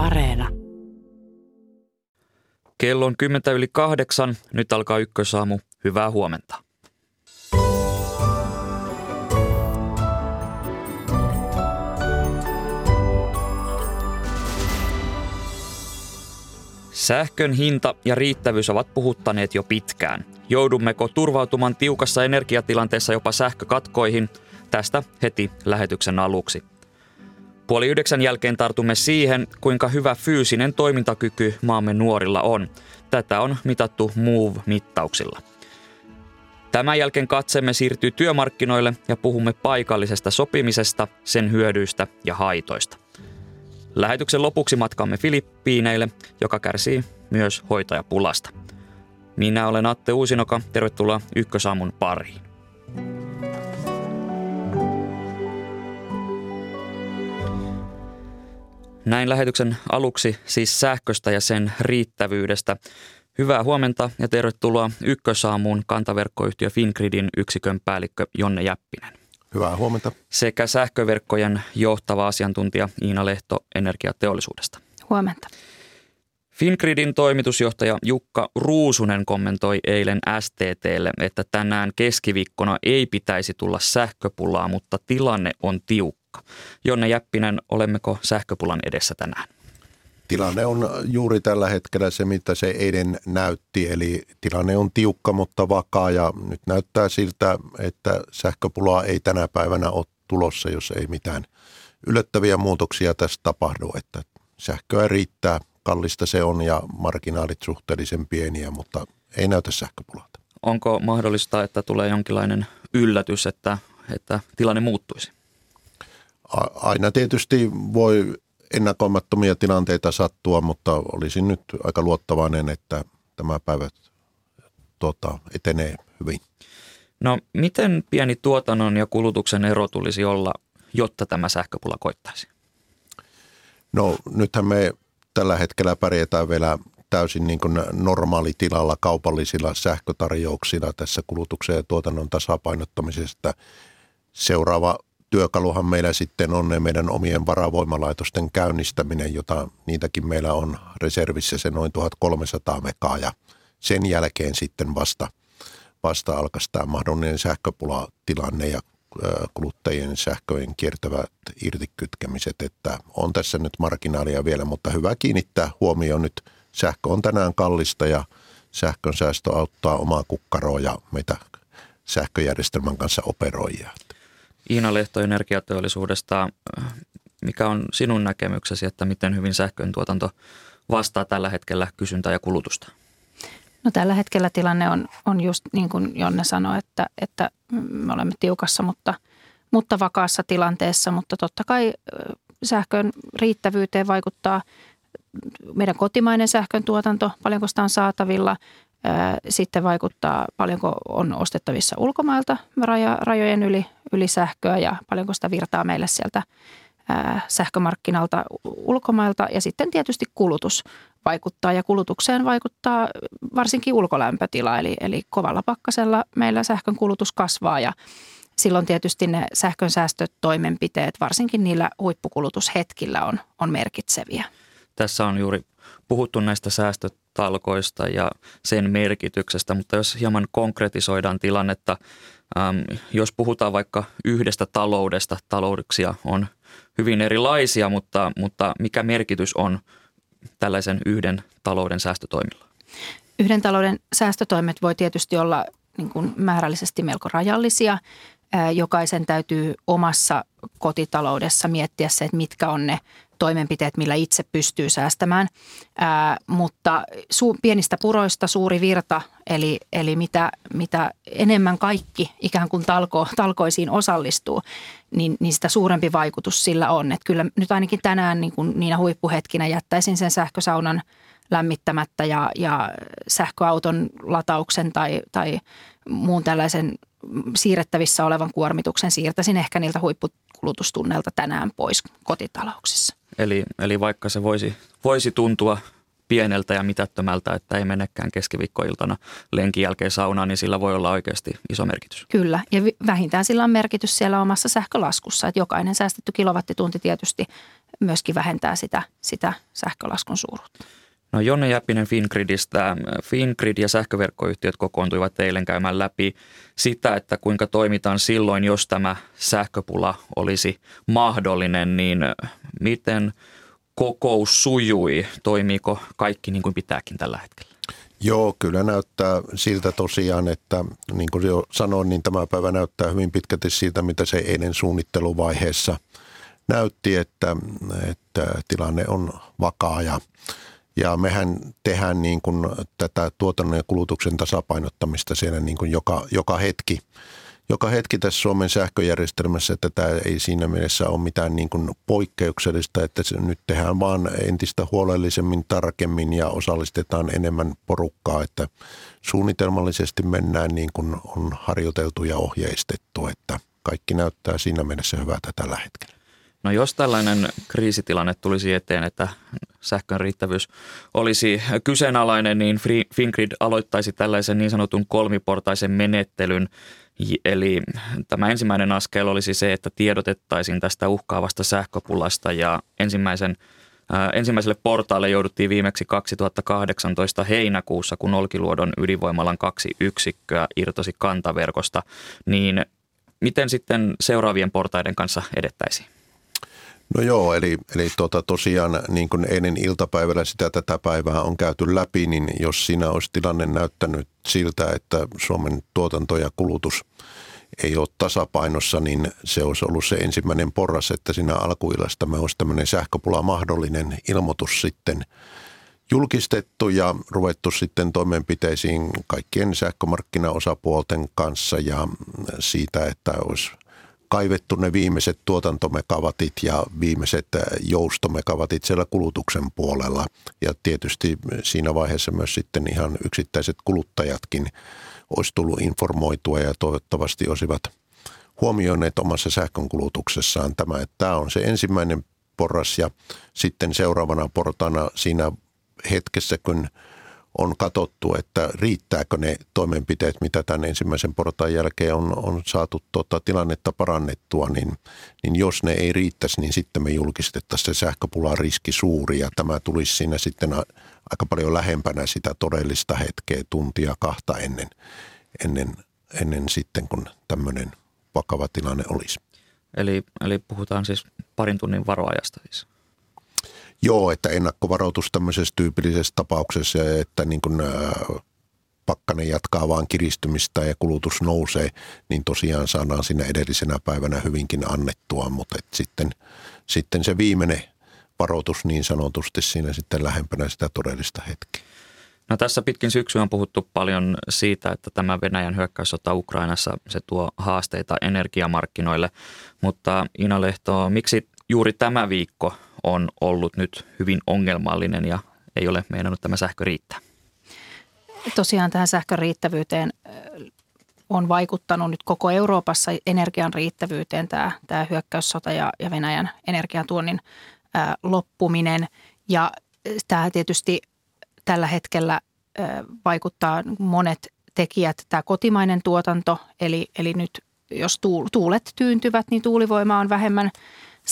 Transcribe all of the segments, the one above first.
Areena. Kello on kymmentä yli kahdeksan. Nyt alkaa ykkösaamu. Hyvää huomenta. Sähkön hinta ja riittävyys ovat puhuttaneet jo pitkään. Joudummeko turvautumaan tiukassa energiatilanteessa jopa sähkökatkoihin? Tästä heti lähetyksen aluksi. Puoli yhdeksän jälkeen tartumme siihen, kuinka hyvä fyysinen toimintakyky maamme nuorilla on. Tätä on mitattu MOVE-mittauksilla. Tämän jälkeen katsemme siirtyy työmarkkinoille ja puhumme paikallisesta sopimisesta, sen hyödyistä ja haitoista. Lähetyksen lopuksi matkaamme Filippiineille, joka kärsii myös hoitajapulasta. Minä olen Atte Uusinoka, tervetuloa Ykkösaamun pariin. Näin lähetyksen aluksi siis sähköstä ja sen riittävyydestä. Hyvää huomenta ja tervetuloa Ykkösaamuun kantaverkkoyhtiö Fingridin yksikön päällikkö Jonne Jäppinen. Hyvää huomenta. Sekä sähköverkkojen johtava asiantuntija Iina Lehto Energiateollisuudesta. Huomenta. Fingridin toimitusjohtaja Jukka Ruusunen kommentoi eilen STTlle, että tänään keskiviikkona ei pitäisi tulla sähköpulaa, mutta tilanne on tiukka. Jonne Jäppinen, olemmeko sähköpulan edessä tänään? Tilanne on juuri tällä hetkellä se, mitä se eilen näytti, eli tilanne on tiukka, mutta vakaa ja nyt näyttää siltä, että sähköpulaa ei tänä päivänä ole tulossa, jos ei mitään yllättäviä muutoksia tässä tapahdu, että sähköä riittää, kallista se on ja marginaalit suhteellisen pieniä, mutta ei näytä sähköpulalta. Onko mahdollista, että tulee jonkinlainen yllätys, että, että tilanne muuttuisi? Aina tietysti voi ennakoimattomia tilanteita sattua, mutta olisin nyt aika luottavainen, että tämä päivä tuota, etenee hyvin. No miten pieni tuotannon ja kulutuksen ero tulisi olla, jotta tämä sähköpula koittaisi? No nythän me tällä hetkellä pärjätään vielä täysin niin kuin normaalitilalla kaupallisilla sähkötarjouksilla tässä kulutuksen ja tuotannon tasapainottamisesta. Seuraava työkaluhan meillä sitten on ne meidän omien varavoimalaitosten käynnistäminen, jota niitäkin meillä on reservissä se noin 1300 megaa ja sen jälkeen sitten vasta, vasta alkaisi tämä mahdollinen sähköpulatilanne ja kuluttajien sähköjen kiertävät irtikytkemiset, että on tässä nyt marginaalia vielä, mutta hyvä kiinnittää huomioon nyt. Sähkö on tänään kallista ja sähkön säästö auttaa omaa kukkaroa ja meitä sähköjärjestelmän kanssa operoijia. Iina Lehto energiateollisuudesta. Mikä on sinun näkemyksesi, että miten hyvin sähkön tuotanto vastaa tällä hetkellä kysyntää ja kulutusta? No tällä hetkellä tilanne on, on just niin kuin Jonne sanoi, että, että me olemme tiukassa, mutta, mutta vakaassa tilanteessa. Mutta totta kai sähkön riittävyyteen vaikuttaa meidän kotimainen sähkön tuotanto, paljonko sitä on saatavilla. Sitten vaikuttaa paljonko on ostettavissa ulkomailta rajojen yli, yli sähköä ja paljonko sitä virtaa meille sieltä sähkömarkkinalta ulkomailta. Ja sitten tietysti kulutus vaikuttaa ja kulutukseen vaikuttaa varsinkin ulkolämpötila. Eli, eli kovalla pakkasella meillä sähkön kulutus kasvaa ja silloin tietysti ne sähkön säästötoimenpiteet, varsinkin niillä huippukulutushetkillä on, on merkitseviä. Tässä on juuri puhuttu näistä säästötalkoista ja sen merkityksestä, mutta jos hieman konkretisoidaan tilannetta, jos puhutaan vaikka yhdestä taloudesta, taloudeksia on hyvin erilaisia, mutta, mutta mikä merkitys on tällaisen yhden talouden säästötoimilla? Yhden talouden säästötoimet voi tietysti olla niin kuin määrällisesti melko rajallisia. Jokaisen täytyy omassa kotitaloudessa miettiä se, että mitkä on ne toimenpiteet, millä itse pystyy säästämään. Ää, mutta su, pienistä puroista suuri virta, eli, eli mitä, mitä enemmän kaikki ikään kuin talko, talkoisiin osallistuu, niin, niin sitä suurempi vaikutus sillä on. Et kyllä nyt ainakin tänään niin kuin niinä huippuhetkinä jättäisin sen sähkösaunan lämmittämättä ja, ja sähköauton latauksen tai, tai muun tällaisen siirrettävissä olevan kuormituksen siirtäisin ehkä niiltä huippukulutustunneilta tänään pois kotitalouksissa. Eli, eli vaikka se voisi, voisi tuntua pieneltä ja mitättömältä, että ei menekään keskiviikkoiltana lenkin jälkeen saunaan, niin sillä voi olla oikeasti iso merkitys. Kyllä, ja vähintään sillä on merkitys siellä omassa sähkölaskussa, että jokainen säästetty kilowattitunti tietysti myöskin vähentää sitä, sitä sähkölaskun suuruutta. No Jonne Jäppinen Fingridistä. Fingrid ja sähköverkkoyhtiöt kokoontuivat eilen käymään läpi sitä, että kuinka toimitaan silloin, jos tämä sähköpula olisi mahdollinen, niin miten kokous sujui? Toimiiko kaikki niin kuin pitääkin tällä hetkellä? Joo, kyllä näyttää siltä tosiaan, että niin kuin jo sanoin, niin tämä päivä näyttää hyvin pitkälti siltä, mitä se eilen suunnitteluvaiheessa näytti, että, että tilanne on vakaa ja ja mehän tehdään niin kuin tätä tuotannon ja kulutuksen tasapainottamista siellä niin kuin joka, joka hetki. Joka hetki tässä Suomen sähköjärjestelmässä, että tämä ei siinä mielessä ole mitään niin kuin poikkeuksellista, että se nyt tehdään vaan entistä huolellisemmin, tarkemmin ja osallistetaan enemmän porukkaa, että suunnitelmallisesti mennään niin kuin on harjoiteltu ja ohjeistettu, että kaikki näyttää siinä mielessä hyvältä tällä hetkellä. No jos tällainen kriisitilanne tulisi eteen, että sähkön riittävyys olisi kyseenalainen, niin Fingrid aloittaisi tällaisen niin sanotun kolmiportaisen menettelyn. Eli tämä ensimmäinen askel olisi se, että tiedotettaisiin tästä uhkaavasta sähköpulasta ja ensimmäisen Ensimmäiselle portaalle jouduttiin viimeksi 2018 heinäkuussa, kun Olkiluodon ydinvoimalan kaksi yksikköä irtosi kantaverkosta. Niin miten sitten seuraavien portaiden kanssa edettäisiin? No joo, eli, eli tota, tosiaan niin kuin eilen iltapäivällä sitä tätä päivää on käyty läpi, niin jos siinä olisi tilanne näyttänyt siltä, että Suomen tuotanto ja kulutus ei ole tasapainossa, niin se olisi ollut se ensimmäinen porras, että siinä alkuillasta me olisi tämmöinen sähköpula mahdollinen ilmoitus sitten julkistettu ja ruvettu sitten toimenpiteisiin kaikkien sähkömarkkinaosapuolten kanssa ja siitä, että olisi kaivettu ne viimeiset tuotantomekavatit ja viimeiset äh, joustomekavatit siellä kulutuksen puolella. Ja tietysti siinä vaiheessa myös sitten ihan yksittäiset kuluttajatkin olisi tullut informoitua ja toivottavasti olisivat huomioineet omassa sähkönkulutuksessaan tämä, että tämä on se ensimmäinen porras ja sitten seuraavana portana siinä hetkessä, kun – on katsottu, että riittääkö ne toimenpiteet, mitä tämän ensimmäisen portaan jälkeen on, on saatu tota, tilannetta parannettua, niin, niin jos ne ei riittäisi, niin sitten me julkistettaisiin se sähköpulan riski suuri ja tämä tulisi siinä sitten aika paljon lähempänä sitä todellista hetkeä, tuntia kahta ennen, ennen, ennen sitten, kun tämmöinen vakava tilanne olisi. Eli, eli puhutaan siis parin tunnin varoajasta siis. Joo, että ennakkovaroitus tämmöisessä tyypillisessä tapauksessa, että niin kuin, pakkanen jatkaa vaan kiristymistä ja kulutus nousee, niin tosiaan saadaan siinä edellisenä päivänä hyvinkin annettua, mutta et sitten, sitten se viimeinen varoitus niin sanotusti siinä sitten lähempänä sitä todellista hetkeä. No tässä pitkin syksyä on puhuttu paljon siitä, että tämä Venäjän hyökkäyssota Ukrainassa se tuo haasteita energiamarkkinoille, mutta Ina Lehto, miksi juuri tämä viikko on ollut nyt hyvin ongelmallinen ja ei ole meinannut tämä sähkö riittää. Tosiaan tähän sähkön riittävyyteen on vaikuttanut nyt koko Euroopassa energian riittävyyteen tämä, tämä hyökkäyssota ja, ja Venäjän energiantuonnin ää, loppuminen. Ja tämä tietysti tällä hetkellä ää, vaikuttaa monet tekijät. Tämä kotimainen tuotanto, eli, eli nyt jos tuulet tyyntyvät, niin tuulivoima on vähemmän –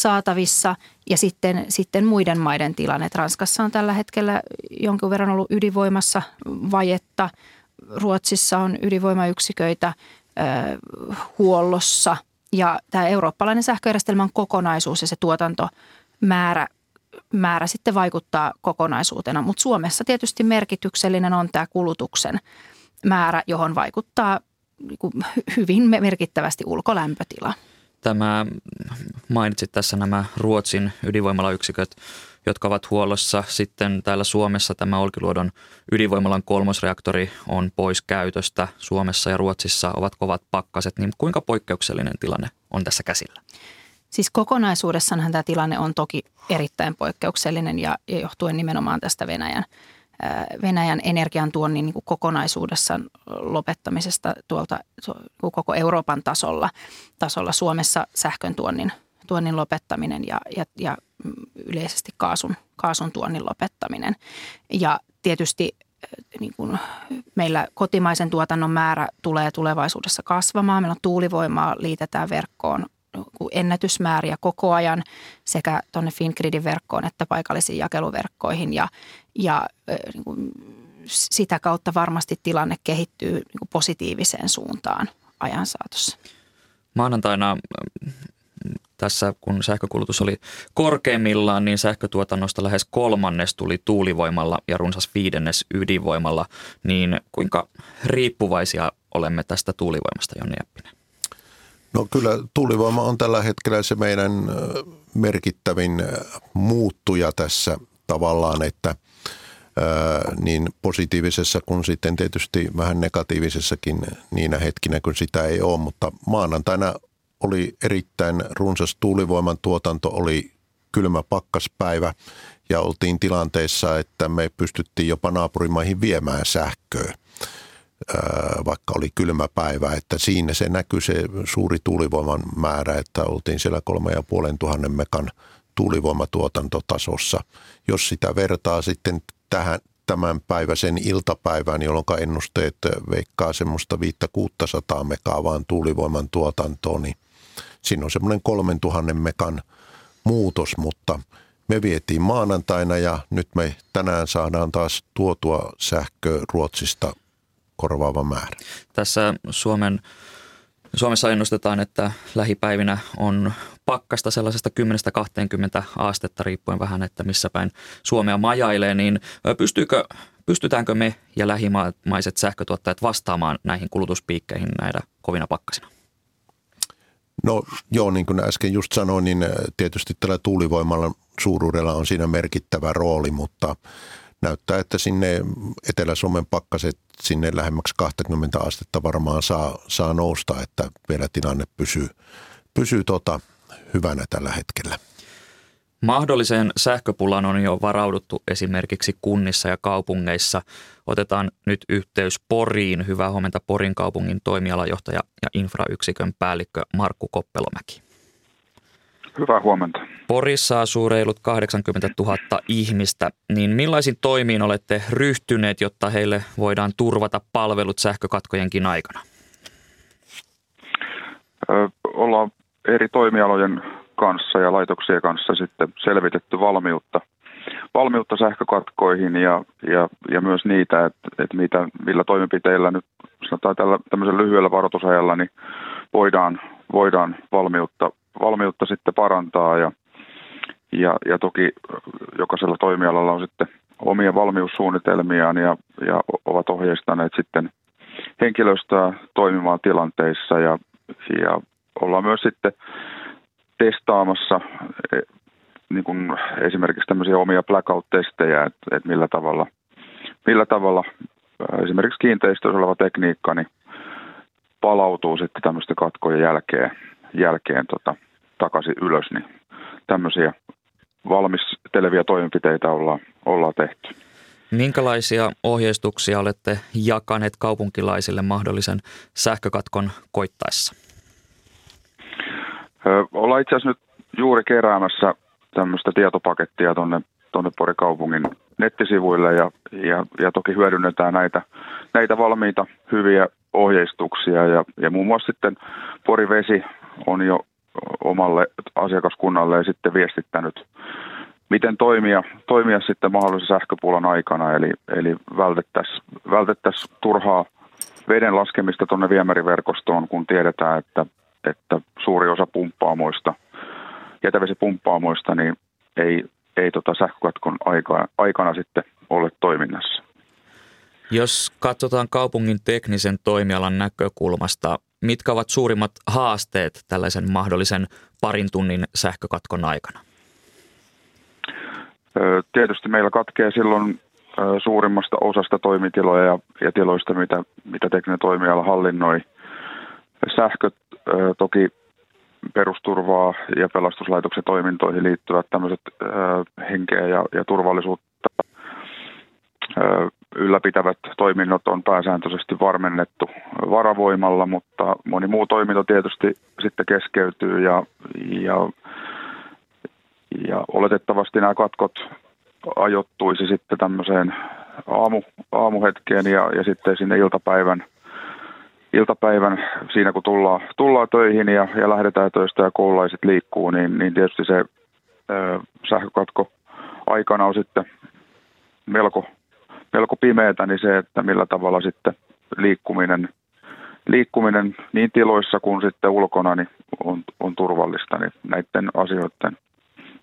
saatavissa ja sitten, sitten muiden maiden tilanne. Ranskassa on tällä hetkellä jonkin verran ollut ydinvoimassa vajetta. Ruotsissa on ydinvoimayksiköitä äh, huollossa ja tämä eurooppalainen sähköjärjestelmän kokonaisuus ja se tuotantomäärä määrä sitten vaikuttaa kokonaisuutena. Mutta Suomessa tietysti merkityksellinen on tämä kulutuksen määrä, johon vaikuttaa niinku hyvin merkittävästi ulkolämpötila tämä, mainitsit tässä nämä Ruotsin ydinvoimalayksiköt, jotka ovat huollossa. Sitten täällä Suomessa tämä Olkiluodon ydinvoimalan kolmosreaktori on pois käytöstä. Suomessa ja Ruotsissa ovat kovat pakkaset. Niin kuinka poikkeuksellinen tilanne on tässä käsillä? Siis kokonaisuudessaanhan tämä tilanne on toki erittäin poikkeuksellinen ja johtuen nimenomaan tästä Venäjän – Venäjän energiantuonnin niin kokonaisuudessaan lopettamisesta tuolta koko Euroopan tasolla, tasolla Suomessa sähkön tuonnin, tuonnin lopettaminen ja, ja, ja yleisesti kaasun, kaasun tuonnin lopettaminen. Ja tietysti niin kuin meillä kotimaisen tuotannon määrä tulee tulevaisuudessa kasvamaan. Meillä on tuulivoimaa, liitetään verkkoon ennätysmääriä koko ajan sekä tuonne Fingridin verkkoon että paikallisiin jakeluverkkoihin ja, ja niin kuin sitä kautta varmasti tilanne kehittyy niin kuin positiiviseen suuntaan ajan saatossa. Maanantaina tässä, kun sähkökulutus oli korkeimmillaan, niin sähkötuotannosta lähes kolmannes tuli tuulivoimalla ja runsas viidennes ydinvoimalla. Niin kuinka riippuvaisia olemme tästä tuulivoimasta, Jonni Jäppinen? No kyllä tuulivoima on tällä hetkellä se meidän merkittävin muuttuja tässä tavallaan, että niin positiivisessa kuin sitten tietysti vähän negatiivisessakin niinä hetkinä, kun sitä ei ole. Mutta maanantaina oli erittäin runsas tuulivoiman tuotanto, oli kylmä pakkaspäivä ja oltiin tilanteessa, että me pystyttiin jopa naapurimaihin viemään sähköä vaikka oli kylmä päivä, että siinä se näkyy se suuri tuulivoiman määrä, että oltiin siellä kolme ja puolen tuhannen mekan tuulivoimatuotantotasossa. Jos sitä vertaa sitten tähän tämän päiväisen iltapäivään, jolloin ennusteet veikkaa semmoista 500-600 mekaa vaan tuulivoiman tuotantoon, niin siinä on semmoinen 3000 mekan muutos, mutta me vietiin maanantaina ja nyt me tänään saadaan taas tuotua sähkö Ruotsista korvaava määrä. Tässä Suomen, Suomessa ennustetaan, että lähipäivinä on pakkasta sellaisesta 10-20 astetta riippuen vähän, että missä päin Suomea majailee, niin pystyykö, pystytäänkö me ja lähimaiset sähkötuottajat vastaamaan näihin kulutuspiikkeihin näitä kovina pakkasina? No joo, niin kuin äsken just sanoin, niin tietysti tällä tuulivoimalla suuruudella on siinä merkittävä rooli, mutta näyttää, että sinne Etelä-Suomen pakkaset sinne lähemmäksi 20 astetta varmaan saa, saa nousta, että vielä tilanne pysyy, pysyy tota, hyvänä tällä hetkellä. Mahdolliseen sähköpulaan on jo varauduttu esimerkiksi kunnissa ja kaupungeissa. Otetaan nyt yhteys Poriin. Hyvää huomenta Porin kaupungin toimialajohtaja ja infrayksikön päällikkö Markku Koppelomäki. Hyvää huomenta. Porissa asuu reilut 80 000 ihmistä, niin millaisin toimiin olette ryhtyneet, jotta heille voidaan turvata palvelut sähkökatkojenkin aikana? Ollaan eri toimialojen kanssa ja laitoksien kanssa sitten selvitetty valmiutta, valmiutta sähkökatkoihin ja, ja, ja myös niitä, että, että mitä, millä toimenpiteillä nyt sanotaan tällä, tämmöisellä lyhyellä varoitusajalla niin voidaan, voidaan valmiutta, valmiutta sitten parantaa ja, ja, ja toki jokaisella toimialalla on sitten omia valmiussuunnitelmiaan ja, ja ovat ohjeistaneet sitten henkilöstöä toimimaan tilanteissa ja, ja ollaan myös sitten testaamassa e, niin kuin esimerkiksi tämmöisiä omia blackout-testejä, että, että millä tavalla, millä tavalla esimerkiksi kiinteistössä oleva tekniikka niin palautuu sitten tämmöisten katkojen jälkeen, jälkeen tota, takaisin ylös, niin tämmöisiä valmistelevia toimenpiteitä ollaan, ollaan tehty. Minkälaisia ohjeistuksia olette jakaneet kaupunkilaisille mahdollisen sähkökatkon koittaessa? Ö, ollaan itse asiassa nyt juuri keräämässä tämmöistä tietopakettia tuonne tonne Porikaupungin nettisivuille ja, ja, ja toki hyödynnetään näitä, näitä valmiita hyviä ohjeistuksia ja, ja muun muassa sitten Porivesi on jo omalle asiakaskunnalle sitten viestittänyt, miten toimia, toimia sitten mahdollisen sähköpuolan aikana, eli, eli vältettäisiin vältettäisi turhaa veden laskemista tuonne viemäriverkostoon, kun tiedetään, että, että suuri osa pumppaamoista, jätevesipumppaamoista, niin ei, ei tota sähkökatkon aika, aikana sitten ole toiminnassa. Jos katsotaan kaupungin teknisen toimialan näkökulmasta, mitkä ovat suurimmat haasteet tällaisen mahdollisen parin tunnin sähkökatkon aikana? Tietysti meillä katkee silloin suurimmasta osasta toimitiloja ja, ja tiloista, mitä, mitä tekninen toimiala hallinnoi. Sähköt toki perusturvaa ja pelastuslaitoksen toimintoihin liittyvät tämmöiset henkeä ja, ja turvallisuutta ylläpitävät toiminnot on pääsääntöisesti varmennettu varavoimalla, mutta moni muu toiminto tietysti sitten keskeytyy ja, ja, ja oletettavasti nämä katkot ajoittuisi sitten tämmöiseen aamu, aamuhetkeen ja, ja sitten sinne iltapäivän iltapäivän siinä kun tullaan, tullaan töihin ja, ja lähdetään töistä ja koululaiset liikkuu, niin, niin tietysti se ö, sähkökatko aikana on sitten melko, melko pimeätä, niin se, että millä tavalla sitten liikkuminen, liikkuminen niin tiloissa kuin sitten ulkona niin on, on turvallista, niin näiden asioiden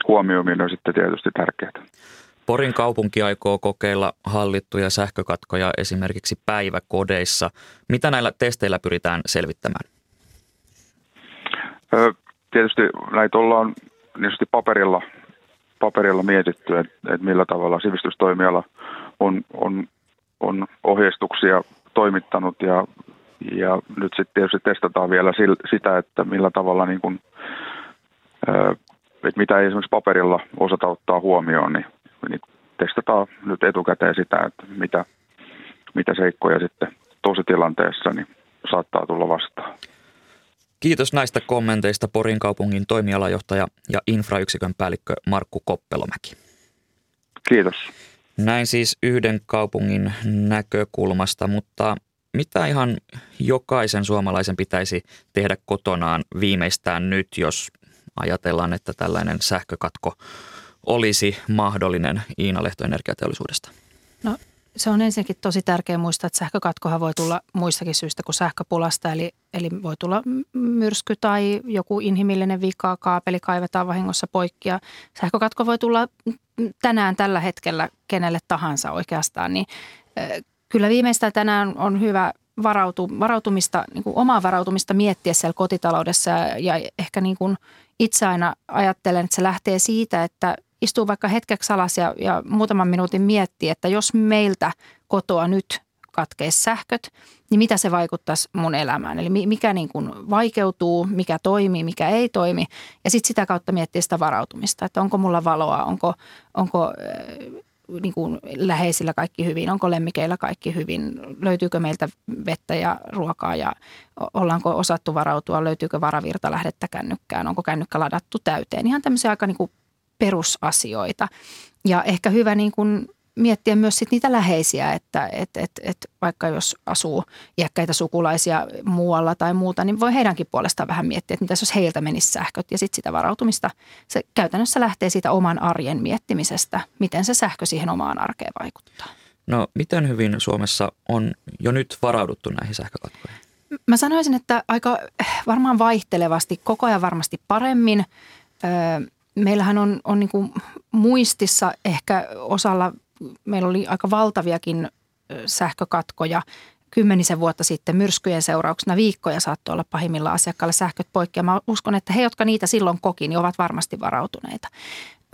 huomioiminen on sitten tietysti tärkeää. Porin kaupunki aikoo kokeilla hallittuja sähkökatkoja esimerkiksi päiväkodeissa. Mitä näillä testeillä pyritään selvittämään? Tietysti näitä ollaan niin paperilla, paperilla mietitty, että, että millä tavalla sivistystoimiala on, on, on ohjeistuksia toimittanut ja, ja nyt sitten tietysti testataan vielä sitä, että millä tavalla niin kuin, että mitä ei esimerkiksi paperilla osata ottaa huomioon, niin niin testataan nyt etukäteen sitä, että mitä, mitä seikkoja sitten tositilanteessa niin saattaa tulla vastaan. Kiitos näistä kommenteista Porin kaupungin toimialajohtaja ja infrayksikön päällikkö Markku Koppelomäki. Kiitos. Näin siis yhden kaupungin näkökulmasta, mutta mitä ihan jokaisen suomalaisen pitäisi tehdä kotonaan viimeistään nyt, jos ajatellaan, että tällainen sähkökatko olisi mahdollinen Iina Lehto energiateollisuudesta? No se on ensinnäkin tosi tärkeää muistaa, että sähkökatkohan voi tulla muistakin syistä kuin sähköpulasta. Eli, eli voi tulla myrsky tai joku inhimillinen vika, kaapeli kaivetaan vahingossa poikki. Ja sähkökatko voi tulla tänään tällä hetkellä kenelle tahansa oikeastaan. Niin, kyllä viimeistään tänään on hyvä varautu, varautumista, niin kuin omaa varautumista miettiä siellä kotitaloudessa. Ja, ja ehkä niin kuin itse aina ajattelen, että se lähtee siitä, että istuu vaikka hetkeksi alas ja, ja muutaman minuutin miettii, että jos meiltä kotoa nyt katkeisi sähköt, niin mitä se vaikuttaisi mun elämään. Eli mikä niin kuin vaikeutuu, mikä toimii, mikä ei toimi. Ja sitten sitä kautta miettiä sitä varautumista, että onko mulla valoa, onko, onko äh, niin kuin läheisillä kaikki hyvin, onko lemmikeillä kaikki hyvin, löytyykö meiltä vettä ja ruokaa ja ollaanko osattu varautua, löytyykö varavirta lähdettä kännykkään, onko kännykkä ladattu täyteen. Ihan tämmöisiä aika niin kuin perusasioita. Ja ehkä hyvä niin kuin miettiä myös sit niitä läheisiä, että et, et, et vaikka jos asuu iäkkäitä sukulaisia muualla tai muuta, niin voi heidänkin puolestaan vähän miettiä, että mitä jos heiltä menisi sähköt ja sitten sitä varautumista. Se käytännössä lähtee siitä oman arjen miettimisestä, miten se sähkö siihen omaan arkeen vaikuttaa. No miten hyvin Suomessa on jo nyt varauduttu näihin sähkökatkoihin? Mä sanoisin, että aika varmaan vaihtelevasti, koko ajan varmasti paremmin meillähän on, on niin kuin muistissa ehkä osalla, meillä oli aika valtaviakin sähkökatkoja kymmenisen vuotta sitten myrskyjen seurauksena viikkoja saattoi olla pahimmilla asiakkailla sähköt poikki. Ja mä uskon, että he, jotka niitä silloin koki, niin ovat varmasti varautuneita.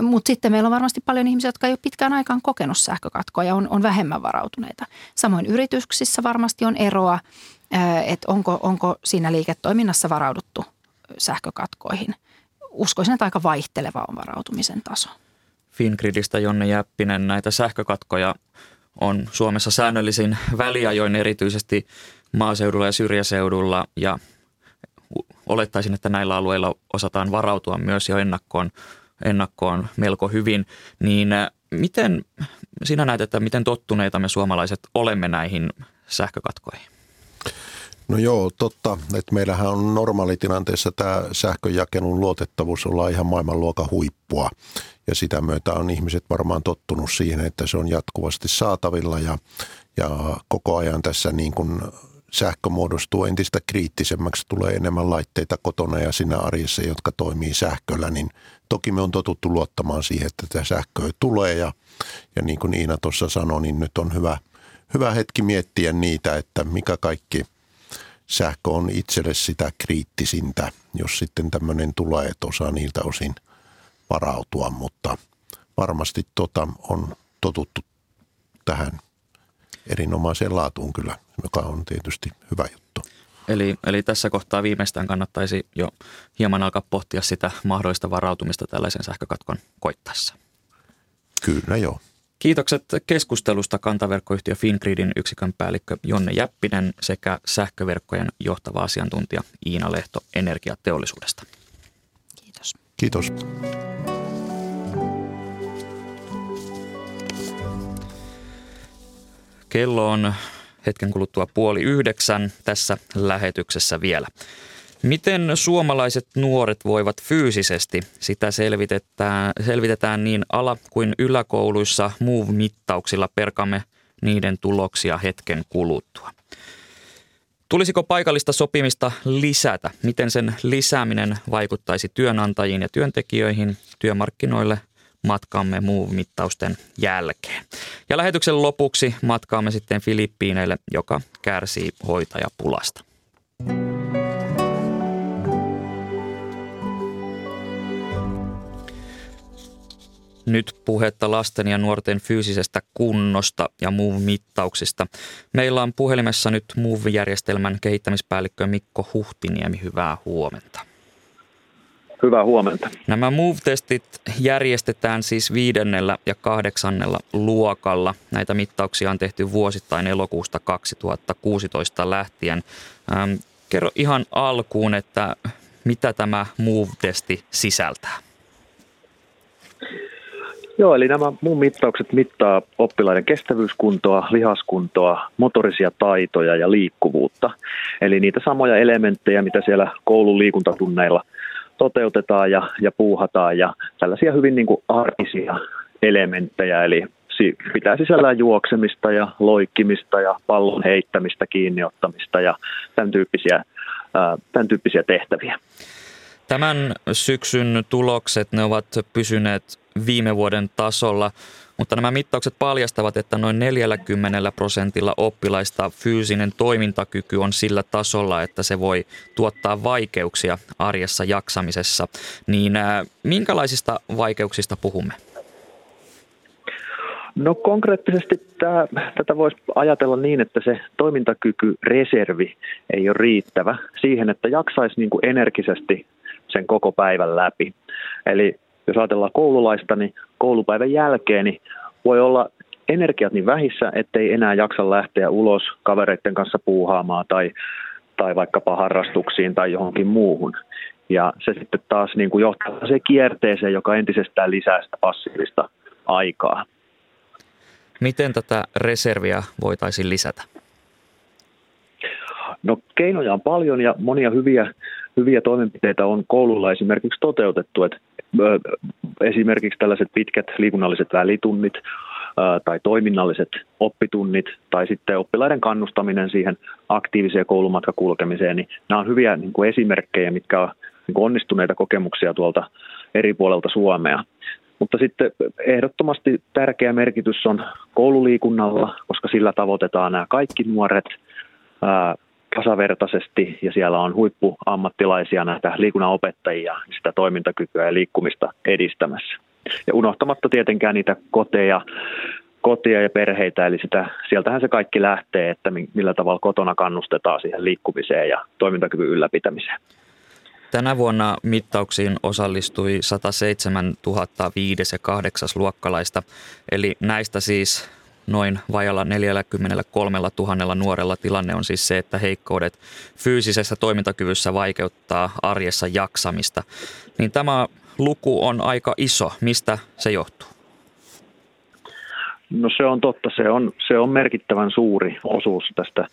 Mutta sitten meillä on varmasti paljon ihmisiä, jotka ei ole pitkään aikaan kokenut sähkökatkoa ja on, on vähemmän varautuneita. Samoin yrityksissä varmasti on eroa, että onko, onko siinä liiketoiminnassa varauduttu sähkökatkoihin – uskoisin, että aika vaihteleva on varautumisen taso. Fingridistä Jonne Jäppinen, näitä sähkökatkoja on Suomessa säännöllisin väliajoin erityisesti maaseudulla ja syrjäseudulla ja olettaisin, että näillä alueilla osataan varautua myös jo ennakkoon, ennakkoon melko hyvin, niin äh, miten sinä näet, että miten tottuneita me suomalaiset olemme näihin sähkökatkoihin? No joo, totta. Että meillähän on normaalitilanteessa tämä sähköjakelun luotettavuus olla ihan maailmanluokan huippua. Ja sitä myötä on ihmiset varmaan tottunut siihen, että se on jatkuvasti saatavilla ja, ja koko ajan tässä niin kuin sähkö muodostuu entistä kriittisemmäksi, tulee enemmän laitteita kotona ja siinä arjessa, jotka toimii sähköllä, niin toki me on totuttu luottamaan siihen, että tätä sähköä tulee ja, ja niin kuin Iina tuossa sanoi, niin nyt on hyvä, hyvä hetki miettiä niitä, että mikä kaikki – sähkö on itselle sitä kriittisintä, jos sitten tämmöinen tulee, että osaa niiltä osin varautua, mutta varmasti tota on totuttu tähän erinomaiseen laatuun kyllä, joka on tietysti hyvä juttu. Eli, eli tässä kohtaa viimeistään kannattaisi jo hieman alkaa pohtia sitä mahdollista varautumista tällaisen sähkökatkon koittaessa. Kyllä joo. Kiitokset keskustelusta kantaverkkoyhtiö Fingridin yksikön päällikkö Jonne Jäppinen sekä sähköverkkojen johtava asiantuntija Iina Lehto energiateollisuudesta. Kiitos. Kiitos. Kello on hetken kuluttua puoli yhdeksän tässä lähetyksessä vielä. Miten suomalaiset nuoret voivat fyysisesti? Sitä selvitetään, selvitetään niin ala- kuin yläkouluissa MOVE-mittauksilla. Perkamme niiden tuloksia hetken kuluttua. Tulisiko paikallista sopimista lisätä? Miten sen lisääminen vaikuttaisi työnantajiin ja työntekijöihin, työmarkkinoille matkamme Move-mittausten jälkeen. Ja lähetyksen lopuksi matkaamme sitten Filippiineille, joka kärsii hoitajapulasta. Nyt puhetta lasten ja nuorten fyysisestä kunnosta ja MOVE-mittauksista. Meillä on puhelimessa nyt MOVE-järjestelmän kehittämispäällikkö Mikko Huhtiniemi. Hyvää huomenta. Hyvää huomenta. Nämä MOVE-testit järjestetään siis viidennellä ja kahdeksannella luokalla. Näitä mittauksia on tehty vuosittain elokuusta 2016 lähtien. Ähm, kerro ihan alkuun, että mitä tämä MOVE-testi sisältää? Joo, eli nämä muun mittaukset mittaa oppilaiden kestävyyskuntoa, lihaskuntoa, motorisia taitoja ja liikkuvuutta. Eli niitä samoja elementtejä, mitä siellä koulun liikuntatunneilla toteutetaan ja, ja puuhataan ja tällaisia hyvin niin kuin arkisia elementtejä, eli pitää sisällään juoksemista ja loikkimista ja pallon heittämistä, kiinniottamista ja tämän tyyppisiä, tämän tyyppisiä tehtäviä. Tämän syksyn tulokset, ne ovat pysyneet viime vuoden tasolla, mutta nämä mittaukset paljastavat, että noin 40 prosentilla oppilaista fyysinen toimintakyky on sillä tasolla, että se voi tuottaa vaikeuksia arjessa jaksamisessa. Niin minkälaisista vaikeuksista puhumme? No konkreettisesti tämä, tätä voisi ajatella niin, että se toimintakykyreservi ei ole riittävä siihen, että jaksaisi niin kuin energisesti sen koko päivän läpi. Eli jos ajatellaan koululaista, niin koulupäivän jälkeen niin voi olla energiat niin vähissä, ettei enää jaksa lähteä ulos kavereiden kanssa puuhaamaan tai, tai vaikkapa harrastuksiin tai johonkin muuhun. Ja se sitten taas niin kuin johtaa se kierteeseen, joka entisestään lisää sitä passiivista aikaa. Miten tätä reserviä voitaisiin lisätä? No keinoja on paljon ja monia hyviä, hyviä toimenpiteitä on koululla esimerkiksi toteutettu. Että esimerkiksi tällaiset pitkät liikunnalliset välitunnit tai toiminnalliset oppitunnit tai sitten oppilaiden kannustaminen siihen aktiiviseen koulumatkakulkemiseen, niin nämä on hyviä niin kuin esimerkkejä, mitkä on niin kuin onnistuneita kokemuksia tuolta eri puolelta Suomea. Mutta sitten ehdottomasti tärkeä merkitys on koululiikunnalla, koska sillä tavoitetaan nämä kaikki nuoret tasavertaisesti ja siellä on huippuammattilaisia näitä liikunnanopettajia sitä toimintakykyä ja liikkumista edistämässä. Ja unohtamatta tietenkään niitä koteja, kotia ja perheitä, eli sitä, sieltähän se kaikki lähtee, että millä tavalla kotona kannustetaan siihen liikkumiseen ja toimintakyvyn ylläpitämiseen. Tänä vuonna mittauksiin osallistui 107 5 ja 8 luokkalaista, eli näistä siis noin vajalla 43 000 nuorella tilanne on siis se, että heikkoudet fyysisessä toimintakyvyssä vaikeuttaa arjessa jaksamista. Niin tämä luku on aika iso. Mistä se johtuu? No se on totta. Se on, se on merkittävän suuri osuus tästä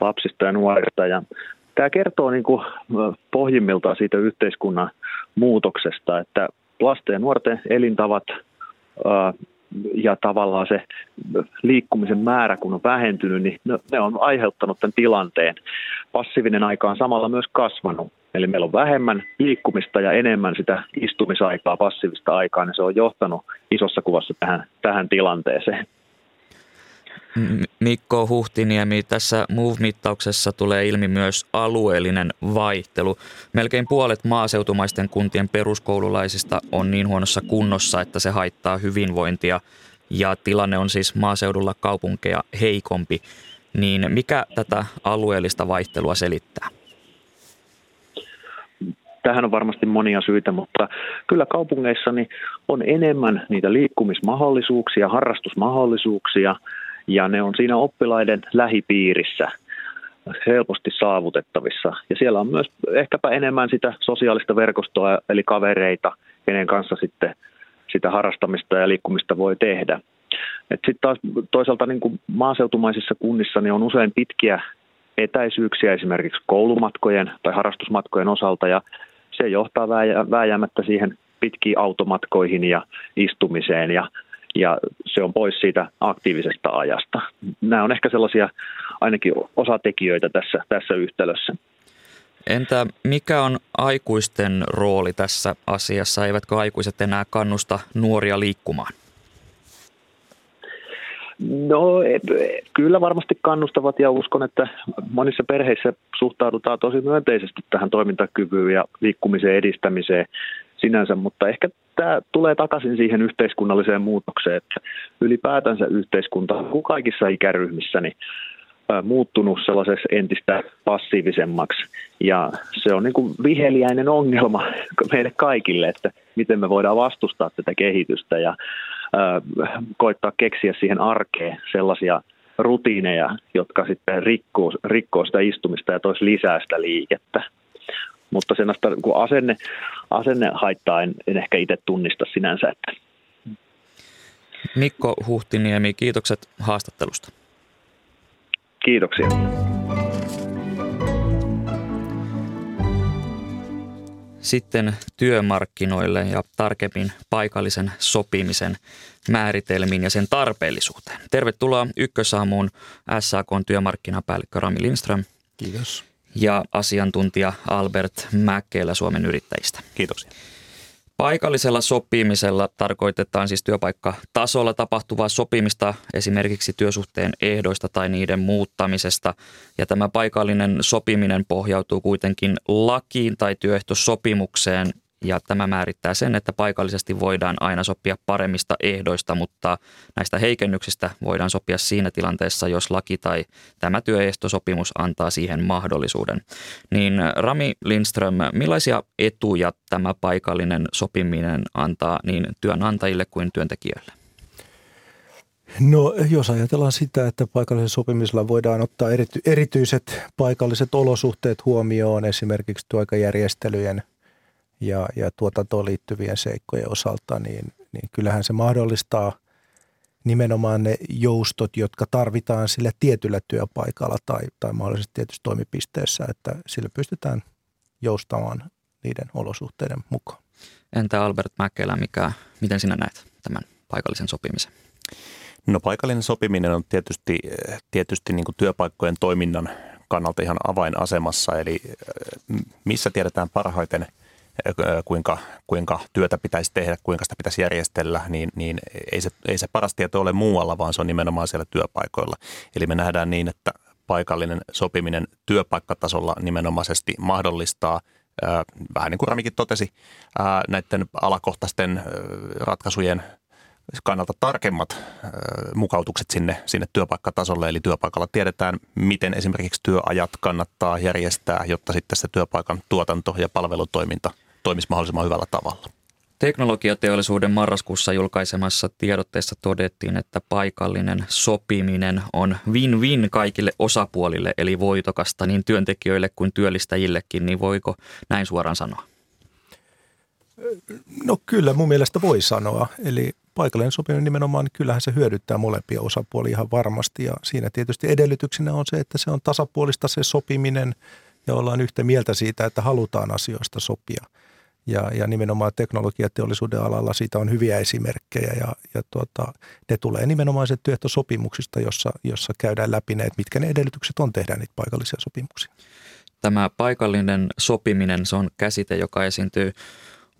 lapsista ja nuorista. Ja tämä kertoo niin kuin pohjimmiltaan siitä yhteiskunnan muutoksesta, että lasten ja nuorten elintavat ja tavallaan se liikkumisen määrä, kun on vähentynyt, niin ne on aiheuttanut tämän tilanteen. Passiivinen aika on samalla myös kasvanut. Eli meillä on vähemmän liikkumista ja enemmän sitä istumisaikaa, passiivista aikaa, niin se on johtanut isossa kuvassa tähän, tähän tilanteeseen. Mikko Huhtiniemi, tässä MOVE-mittauksessa tulee ilmi myös alueellinen vaihtelu. Melkein puolet maaseutumaisten kuntien peruskoululaisista on niin huonossa kunnossa, että se haittaa hyvinvointia ja tilanne on siis maaseudulla kaupunkeja heikompi. Niin mikä tätä alueellista vaihtelua selittää? Tähän on varmasti monia syitä, mutta kyllä kaupungeissa on enemmän niitä liikkumismahdollisuuksia, harrastusmahdollisuuksia – ja ne on siinä oppilaiden lähipiirissä helposti saavutettavissa. Ja siellä on myös ehkäpä enemmän sitä sosiaalista verkostoa, eli kavereita, kenen kanssa sitten sitä harrastamista ja liikkumista voi tehdä. Sitten taas toisaalta niin kuin maaseutumaisissa kunnissa niin on usein pitkiä etäisyyksiä esimerkiksi koulumatkojen tai harrastusmatkojen osalta ja se johtaa vääjäämättä siihen pitkiin automatkoihin ja istumiseen ja, ja se on pois siitä aktiivisesta ajasta. Nämä on ehkä sellaisia ainakin osatekijöitä tässä, tässä yhtälössä. Entä mikä on aikuisten rooli tässä asiassa? Eivätkö aikuiset enää kannusta nuoria liikkumaan? No kyllä varmasti kannustavat ja uskon, että monissa perheissä suhtaudutaan tosi myönteisesti tähän toimintakyvyyn ja liikkumisen edistämiseen sinänsä, mutta ehkä tämä tulee takaisin siihen yhteiskunnalliseen muutokseen, että ylipäätänsä yhteiskunta kuin kaikissa ikäryhmissä niin muuttunut sellaiseksi entistä passiivisemmaksi. Ja se on niin kuin viheliäinen ongelma meille kaikille, että miten me voidaan vastustaa tätä kehitystä ja koittaa keksiä siihen arkeen sellaisia rutiineja, jotka sitten rikkoo, rikkoo sitä istumista ja toisi lisää sitä liikettä. Mutta sellaista kun asenne, asenne haittaa en, en ehkä itse tunnista sinänsä. Että. Mikko Huhtiniemi, kiitokset haastattelusta. Kiitoksia. Sitten työmarkkinoille ja tarkemmin paikallisen sopimisen määritelmiin ja sen tarpeellisuuteen. Tervetuloa Ykkösaamuun SAK työmarkkinapäällikkö Rami Lindström. Kiitos. Ja asiantuntija Albert Mäkelä Suomen yrittäjistä. Kiitoksia. Paikallisella sopimisella tarkoitetaan siis työpaikkatasolla tapahtuvaa sopimista esimerkiksi työsuhteen ehdoista tai niiden muuttamisesta. Ja tämä paikallinen sopiminen pohjautuu kuitenkin lakiin tai työehtosopimukseen, ja tämä määrittää sen, että paikallisesti voidaan aina sopia paremmista ehdoista, mutta näistä heikennyksistä voidaan sopia siinä tilanteessa, jos laki tai tämä työehtosopimus antaa siihen mahdollisuuden. Niin Rami Lindström, millaisia etuja tämä paikallinen sopiminen antaa niin työnantajille kuin työntekijöille? No jos ajatellaan sitä, että paikallisella sopimisella voidaan ottaa erity, erityiset paikalliset olosuhteet huomioon, esimerkiksi työaikajärjestelyjen ja, ja tuotantoon liittyvien seikkojen osalta, niin, niin kyllähän se mahdollistaa nimenomaan ne joustot, jotka tarvitaan sille tietyllä työpaikalla tai, tai mahdollisesti tietyssä toimipisteessä, että sillä pystytään joustamaan niiden olosuhteiden mukaan. Entä Albert Mäkelä, mikä, miten sinä näet tämän paikallisen sopimisen? No paikallinen sopiminen on tietysti, tietysti niin kuin työpaikkojen toiminnan kannalta ihan avainasemassa, eli missä tiedetään parhaiten – kuinka, kuinka työtä pitäisi tehdä, kuinka sitä pitäisi järjestellä, niin, niin ei, se, ei se paras tieto ole muualla, vaan se on nimenomaan siellä työpaikoilla. Eli me nähdään niin, että paikallinen sopiminen työpaikkatasolla nimenomaisesti mahdollistaa vähän niin kuin Ramikin totesi, näiden alakohtaisten ratkaisujen kannalta tarkemmat mukautukset sinne, sinne työpaikkatasolle. Eli työpaikalla tiedetään, miten esimerkiksi työajat kannattaa järjestää, jotta sitten se työpaikan tuotanto ja palvelutoiminta toimisi mahdollisimman hyvällä tavalla. Teknologiateollisuuden marraskuussa julkaisemassa tiedotteessa todettiin, että paikallinen sopiminen on win-win kaikille osapuolille, eli voitokasta niin työntekijöille kuin työllistäjillekin, niin voiko näin suoraan sanoa? No kyllä mun mielestä voi sanoa. Eli paikallinen sopiminen nimenomaan, niin kyllähän se hyödyttää molempia osapuolia ihan varmasti. Ja siinä tietysti edellytyksenä on se, että se on tasapuolista se sopiminen ja ollaan yhtä mieltä siitä, että halutaan asioista sopia. Ja, ja nimenomaan teknologiateollisuuden alalla siitä on hyviä esimerkkejä ja, ja tuota, ne tulee nimenomaan se työehtosopimuksista, jossa, jossa käydään läpi ne, että mitkä ne edellytykset on tehdä niitä paikallisia sopimuksia. Tämä paikallinen sopiminen, se on käsite, joka esiintyy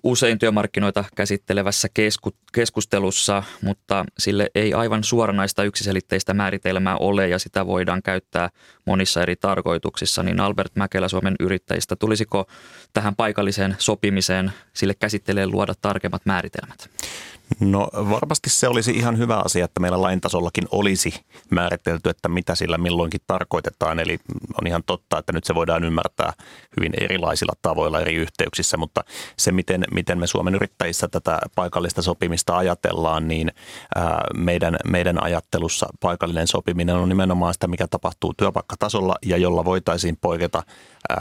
usein työmarkkinoita käsittelevässä kesku, keskustelussa, mutta sille ei aivan suoranaista yksiselitteistä määritelmää ole ja sitä voidaan käyttää monissa eri tarkoituksissa. Niin Albert Mäkelä Suomen yrittäjistä, tulisiko tähän paikalliseen sopimiseen sille käsitteleen luoda tarkemmat määritelmät? No varmasti se olisi ihan hyvä asia, että meillä lain tasollakin olisi määritelty, että mitä sillä milloinkin tarkoitetaan. Eli on ihan totta, että nyt se voidaan ymmärtää hyvin erilaisilla tavoilla eri yhteyksissä, mutta se, miten, miten me Suomen yrittäjissä tätä paikallista sopimista ajatellaan, niin meidän, meidän ajattelussa paikallinen sopiminen on nimenomaan sitä, mikä tapahtuu työpaikkatasolla ja jolla voitaisiin poiketa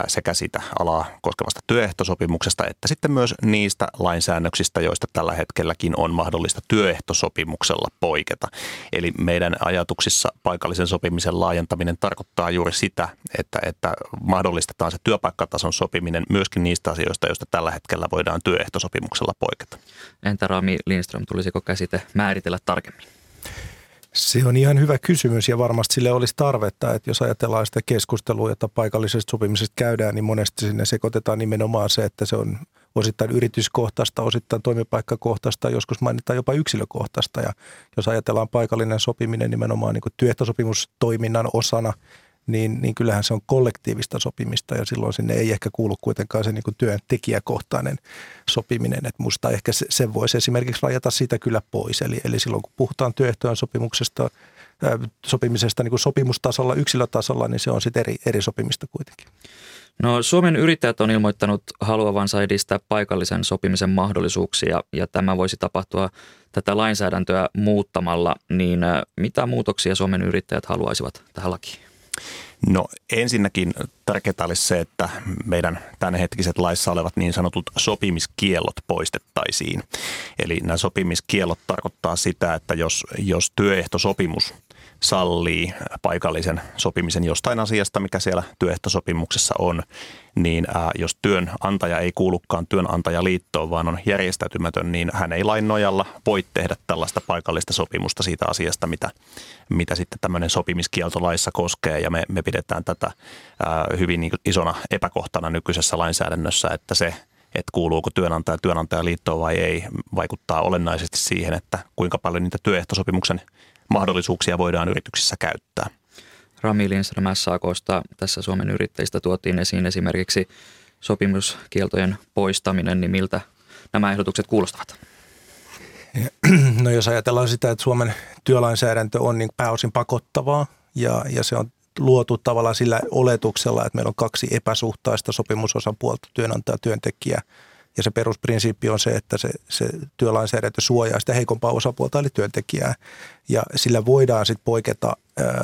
sekä sitä alaa koskevasta työehtosopimuksesta että sitten myös niistä lainsäännöksistä, joista tällä hetkelläkin on mahdollista työehtosopimuksella poiketa. Eli meidän ajatuksissa paikallisen sopimisen laajentaminen tarkoittaa juuri sitä, että, että mahdollistetaan se työpaikkatason sopiminen myöskin niistä asioista, joista tällä hetkellä voidaan työehtosopimuksella poiketa. Entä Rami Lindström, tulisiko käsite määritellä tarkemmin? Se on ihan hyvä kysymys ja varmasti sille olisi tarvetta, että jos ajatellaan sitä keskustelua, jota paikallisesta sopimisesta käydään, niin monesti sinne sekoitetaan nimenomaan se, että se on osittain yrityskohtaista, osittain toimipaikkakohtaista, joskus mainitaan jopa yksilökohtaista. Ja jos ajatellaan paikallinen sopiminen nimenomaan niin työehtosopimustoiminnan osana, niin, niin kyllähän se on kollektiivista sopimista ja silloin sinne ei ehkä kuulu kuitenkaan se niin työntekijäkohtainen sopiminen. Että musta ehkä se, se voisi esimerkiksi rajata siitä kyllä pois. Eli, eli silloin kun puhutaan työehtojen sopimuksesta, ää, sopimisesta niin kuin sopimustasolla, yksilötasolla, niin se on sitten eri, eri sopimista kuitenkin. No, Suomen yrittäjät on ilmoittanut haluavansa edistää paikallisen sopimisen mahdollisuuksia ja tämä voisi tapahtua tätä lainsäädäntöä muuttamalla. Niin mitä muutoksia Suomen yrittäjät haluaisivat tähän lakiin? No ensinnäkin tärkeää olisi se, että meidän tämänhetkiset laissa olevat niin sanotut sopimiskiellot poistettaisiin. Eli nämä sopimiskiellot tarkoittaa sitä, että jos, jos työehtosopimus sallii paikallisen sopimisen jostain asiasta, mikä siellä työehtosopimuksessa on, niin ää, jos työnantaja ei kuulukaan työnantajaliittoon, vaan on järjestäytymätön, niin hän ei lain nojalla voi tehdä tällaista paikallista sopimusta siitä asiasta, mitä, mitä sitten tämmöinen sopimiskieltolaissa koskee. Ja me, me pidetään tätä ää, hyvin niin isona epäkohtana nykyisessä lainsäädännössä, että se että kuuluuko työnantaja työnantajaliittoon vai ei, vaikuttaa olennaisesti siihen, että kuinka paljon niitä työehtosopimuksen mahdollisuuksia voidaan yrityksissä käyttää. Rami Lindström SAKsta tässä Suomen yrittäjistä tuotiin esiin esimerkiksi sopimuskieltojen poistaminen, niin miltä nämä ehdotukset kuulostavat? No jos ajatellaan sitä, että Suomen työlainsäädäntö on niin pääosin pakottavaa ja, ja se on luotu tavallaan sillä oletuksella, että meillä on kaksi epäsuhtaista sopimusosapuolta, työnantaja ja työntekijä – ja se perusprinsiippi on se, että se, se työlainsäädäntö suojaa sitä heikompaa osapuolta eli työntekijää. Ja sillä voidaan sitten poiketa,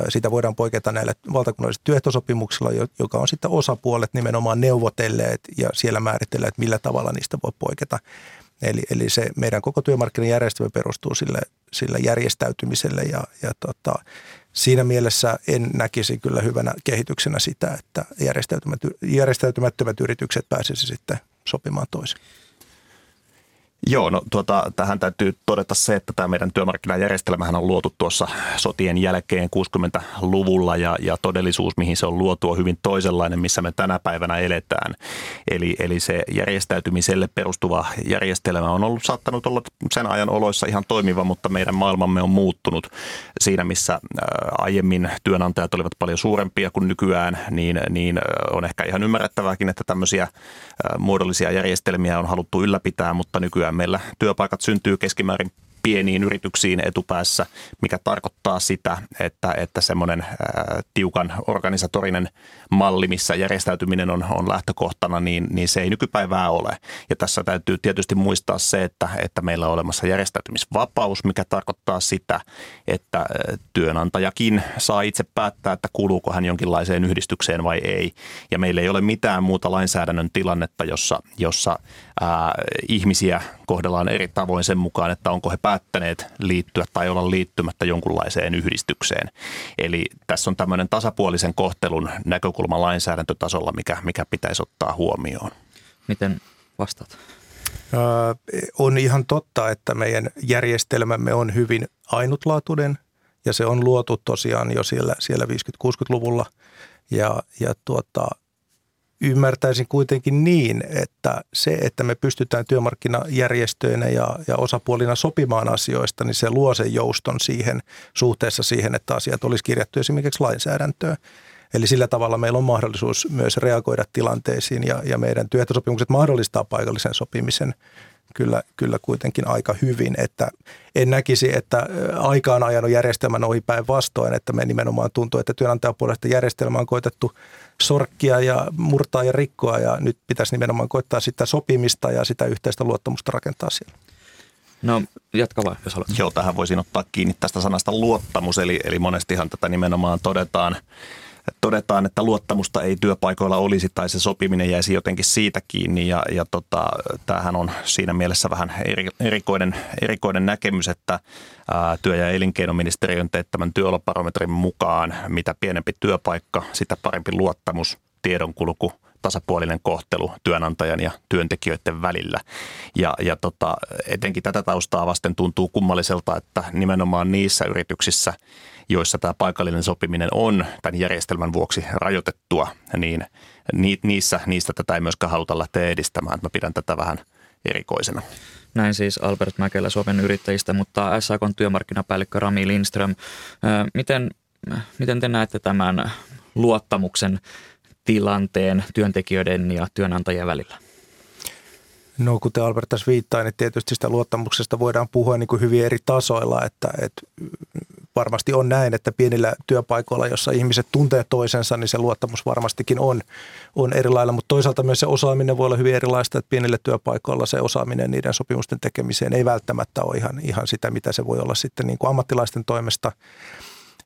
sitä voidaan poiketa näillä valtakunnallisilla työehtosopimuksilla, joka on sitten osapuolet nimenomaan neuvotelleet ja siellä määrittelee, että millä tavalla niistä voi poiketa. Eli, eli se meidän koko työmarkkinajärjestelmä perustuu sille, sille järjestäytymiselle ja, ja tota, siinä mielessä en näkisi kyllä hyvänä kehityksenä sitä, että järjestäytymättömät yritykset pääsisi sitten sopimaan toisin. Joo, no tuota, tähän täytyy todeta se, että tämä meidän työmarkkinajärjestelmähän on luotu tuossa sotien jälkeen 60-luvulla ja, ja todellisuus, mihin se on luotu, on hyvin toisenlainen, missä me tänä päivänä eletään. Eli, eli se järjestäytymiselle perustuva järjestelmä on ollut saattanut olla sen ajan oloissa ihan toimiva, mutta meidän maailmamme on muuttunut siinä, missä aiemmin työnantajat olivat paljon suurempia kuin nykyään, niin, niin on ehkä ihan ymmärrettävääkin, että tämmöisiä muodollisia järjestelmiä on haluttu ylläpitää, mutta nykyään meillä työpaikat syntyy keskimäärin pieniin yrityksiin etupäässä, mikä tarkoittaa sitä, että, että semmoinen tiukan organisatorinen malli, missä järjestäytyminen on, on lähtökohtana, niin, niin se ei nykypäivää ole. Ja tässä täytyy tietysti muistaa se, että, että meillä on olemassa järjestäytymisvapaus, mikä tarkoittaa sitä, että työnantajakin saa itse päättää, että kuuluuko hän jonkinlaiseen yhdistykseen vai ei. Ja meillä ei ole mitään muuta lainsäädännön tilannetta, jossa, jossa ää, ihmisiä kohdellaan eri tavoin sen mukaan, että onko he päättäneet liittyä tai olla liittymättä jonkunlaiseen yhdistykseen. Eli tässä on tämmöinen tasapuolisen kohtelun näkökulma lainsäädäntötasolla, mikä, mikä pitäisi ottaa huomioon. Miten vastaat? on ihan totta, että meidän järjestelmämme on hyvin ainutlaatuinen ja se on luotu tosiaan jo siellä, siellä 50-60-luvulla. Ja, ja tuota, ymmärtäisin kuitenkin niin, että se, että me pystytään työmarkkinajärjestöinä ja, ja osapuolina sopimaan asioista, niin se luo sen jouston siihen suhteessa siihen, että asiat olisi kirjattu esimerkiksi lainsäädäntöön. Eli sillä tavalla meillä on mahdollisuus myös reagoida tilanteisiin ja, ja meidän työehtosopimukset mahdollistaa paikallisen sopimisen kyllä, kyllä kuitenkin aika hyvin, että en näkisi, että aikaan ajanut järjestelmän ohi päinvastoin, että me nimenomaan tuntuu, että työnantajapuolesta järjestelmä on koitettu sorkkia ja murtaa ja rikkoa ja nyt pitäisi nimenomaan koittaa sitä sopimista ja sitä yhteistä luottamusta rakentaa siellä. No jatka vaan, jos haluat. Joo, tähän voisin ottaa kiinni tästä sanasta luottamus, eli, eli monestihan tätä nimenomaan todetaan todetaan, että luottamusta ei työpaikoilla olisi tai se sopiminen jäisi jotenkin siitä kiinni. Ja, ja tota, tämähän on siinä mielessä vähän eri, erikoinen, erikoinen näkemys, että ää, työ- ja elinkeinoministeriön teettämän työolobarometrin mukaan mitä pienempi työpaikka, sitä parempi luottamus, tiedonkulku – tasapuolinen kohtelu työnantajan ja työntekijöiden välillä. Ja, ja tota, etenkin tätä taustaa vasten tuntuu kummalliselta, että nimenomaan niissä yrityksissä, joissa tämä paikallinen sopiminen on tämän järjestelmän vuoksi rajoitettua, niin niissä, niistä tätä ei myöskään haluta lähteä edistämään. Mä pidän tätä vähän erikoisena. Näin siis Albert Mäkelä Suomen yrittäjistä, mutta SAK työmarkkinapäällikkö Rami Lindström. Miten, miten te näette tämän luottamuksen tilanteen työntekijöiden ja työnantajien välillä? No kuten Albert tässä viittaa, niin tietysti sitä luottamuksesta voidaan puhua niin kuin hyvin eri tasoilla, että, että varmasti on näin, että pienillä työpaikoilla, jossa ihmiset tuntee toisensa, niin se luottamus varmastikin on, on erilailla, mutta toisaalta myös se osaaminen voi olla hyvin erilaista, että pienillä työpaikoilla se osaaminen niiden sopimusten tekemiseen ei välttämättä ole ihan, ihan sitä, mitä se voi olla sitten niin kuin ammattilaisten toimesta –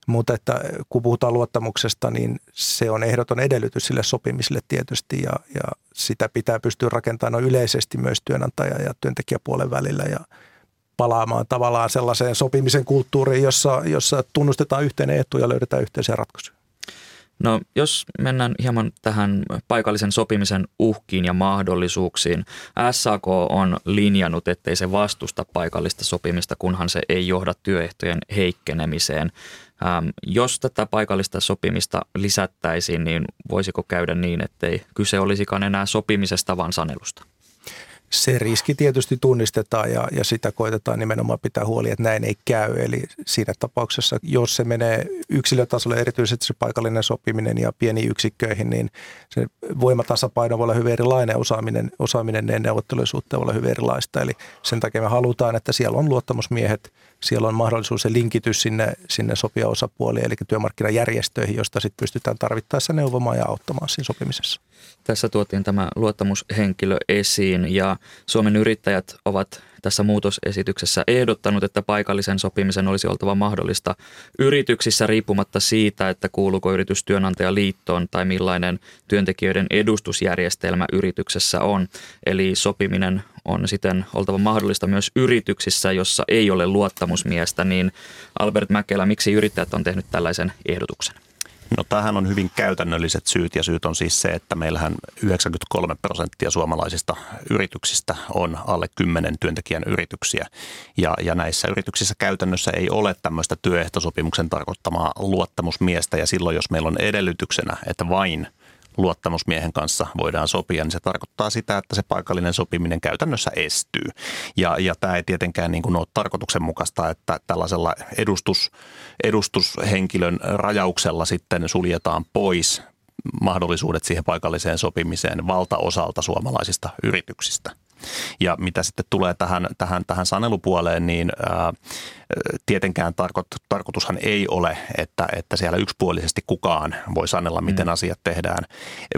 mutta että kun puhutaan luottamuksesta, niin se on ehdoton edellytys sille sopimiselle tietysti ja, ja sitä pitää pystyä rakentamaan yleisesti myös työnantaja- ja työntekijäpuolen välillä ja palaamaan tavallaan sellaiseen sopimisen kulttuuriin, jossa, jossa tunnustetaan yhteinen etu ja löydetään yhteisiä ratkaisuja. No jos mennään hieman tähän paikallisen sopimisen uhkiin ja mahdollisuuksiin. SAK on linjannut, ettei se vastusta paikallista sopimista, kunhan se ei johda työehtojen heikkenemiseen. Ähm, jos tätä paikallista sopimista lisättäisiin, niin voisiko käydä niin, ettei kyse olisikaan enää sopimisesta, vaan sanelusta? se riski tietysti tunnistetaan ja, ja sitä koitetaan nimenomaan pitää huoli, että näin ei käy. Eli siinä tapauksessa, jos se menee yksilötasolle, erityisesti se paikallinen sopiminen ja pieniin yksikköihin, niin se voimatasapaino voi olla hyvin erilainen, osaaminen, osaaminen ja neuvottelujen suhteen voi olla hyvin erilaista. Eli sen takia me halutaan, että siellä on luottamusmiehet, siellä on mahdollisuus se linkitys sinne, sinne sopia osapuoliin, eli työmarkkinajärjestöihin, josta sitten pystytään tarvittaessa neuvomaan ja auttamaan siinä sopimisessa. Tässä tuotiin tämä luottamushenkilö esiin ja Suomen yrittäjät ovat tässä muutosesityksessä ehdottanut, että paikallisen sopimisen olisi oltava mahdollista yrityksissä riippumatta siitä, että kuuluuko yritys työnantajaliittoon tai millainen työntekijöiden edustusjärjestelmä yrityksessä on. Eli sopiminen on siten oltava mahdollista myös yrityksissä, jossa ei ole luottamusmiestä, niin Albert Mäkelä, miksi yrittäjät on tehnyt tällaisen ehdotuksen? No tähän on hyvin käytännölliset syyt ja syyt on siis se, että meillähän 93 prosenttia suomalaisista yrityksistä on alle 10 työntekijän yrityksiä. Ja, ja näissä yrityksissä käytännössä ei ole tämmöistä työehtosopimuksen tarkoittamaa luottamusmiestä ja silloin jos meillä on edellytyksenä, että vain – luottamusmiehen kanssa voidaan sopia, niin se tarkoittaa sitä, että se paikallinen sopiminen käytännössä estyy. Ja, ja tämä ei tietenkään niin kuin ole tarkoituksenmukaista, että tällaisella edustus, edustushenkilön rajauksella sitten suljetaan pois mahdollisuudet siihen paikalliseen sopimiseen valtaosalta suomalaisista yrityksistä. Ja mitä sitten tulee tähän, tähän, tähän sanelupuoleen, niin ää, tietenkään tarko, tarkoitushan ei ole, että, että siellä yksipuolisesti kukaan voi sanella, miten mm. asiat tehdään,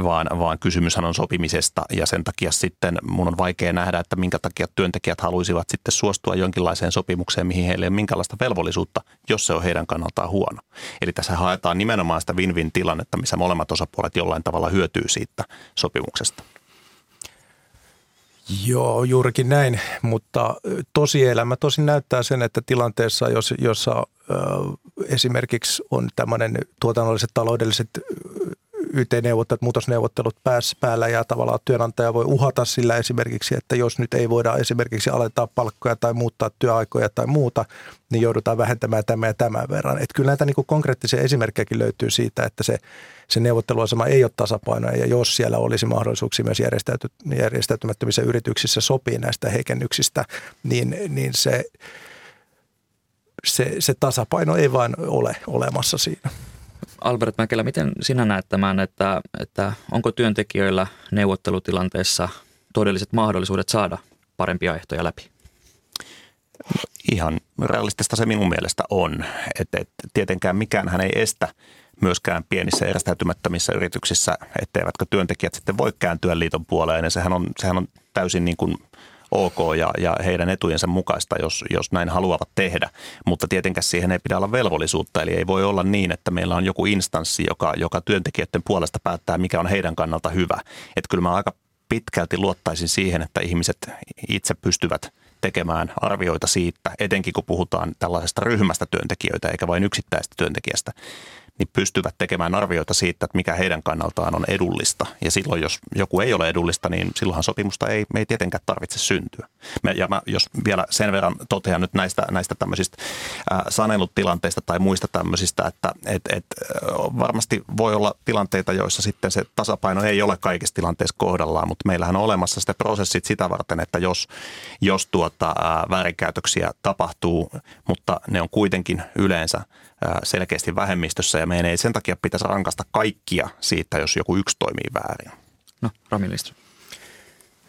vaan, vaan kysymyshän on sopimisesta ja sen takia sitten mun on vaikea nähdä, että minkä takia työntekijät haluaisivat sitten suostua jonkinlaiseen sopimukseen, mihin heille ei ole minkälaista velvollisuutta, jos se on heidän kannaltaan huono. Eli tässä haetaan nimenomaan sitä win-win tilannetta, missä molemmat osapuolet jollain tavalla hyötyy siitä sopimuksesta. Joo, juurikin näin, mutta tosielämä tosin näyttää sen, että tilanteessa, jos, jossa ö, esimerkiksi on tämmöinen tuotannolliset taloudelliset YT-neuvottelut, muutosneuvottelut päässä päällä ja tavallaan työnantaja voi uhata sillä esimerkiksi, että jos nyt ei voida esimerkiksi alentaa palkkoja tai muuttaa työaikoja tai muuta, niin joudutaan vähentämään tämä ja tämän verran. Että kyllä näitä niin konkreettisia esimerkkejäkin löytyy siitä, että se, se neuvotteluasema ei ole tasapainoinen ja jos siellä olisi mahdollisuuksia myös järjestäyty, järjestäytymättömissä yrityksissä sopii näistä heikennyksistä, niin, niin se, se, se tasapaino ei vain ole olemassa siinä. Albert Mäkelä, miten sinä näet tämän, että, että onko työntekijöillä neuvottelutilanteessa todelliset mahdollisuudet saada parempia ehtoja läpi? Ihan realistista se minun mielestä on. Että et, tietenkään mikään hän ei estä myöskään pienissä erästäytymättömissä yrityksissä, etteivätkö työntekijät sitten voi kääntyä liiton puoleen. Ja sehän on, sehän on täysin niin kuin ok ja, ja heidän etujensa mukaista, jos, jos näin haluavat tehdä. Mutta tietenkään siihen ei pidä olla velvollisuutta, eli ei voi olla niin, että meillä on joku instanssi, joka, joka työntekijöiden puolesta päättää, mikä on heidän kannalta hyvä. Että kyllä mä aika pitkälti luottaisin siihen, että ihmiset itse pystyvät tekemään arvioita siitä, etenkin kun puhutaan tällaisesta ryhmästä työntekijöitä eikä vain yksittäistä työntekijästä, niin pystyvät tekemään arvioita siitä, että mikä heidän kannaltaan on edullista. Ja silloin, jos joku ei ole edullista, niin silloinhan sopimusta ei, me ei tietenkään tarvitse syntyä. Me, ja mä, jos vielä sen verran totean nyt näistä, näistä tämmöisistä äh, sanelutilanteista tai muista tämmöisistä, että et, et, varmasti voi olla tilanteita, joissa sitten se tasapaino ei ole kaikissa tilanteissa kohdallaan, mutta meillähän on olemassa sitä prosessit sitä varten, että jos, jos tuota, äh, väärinkäytöksiä tapahtuu, mutta ne on kuitenkin yleensä – selkeästi vähemmistössä ja meidän ei sen takia pitäisi rankasta kaikkia siitä, jos joku yksi toimii väärin. No, Rami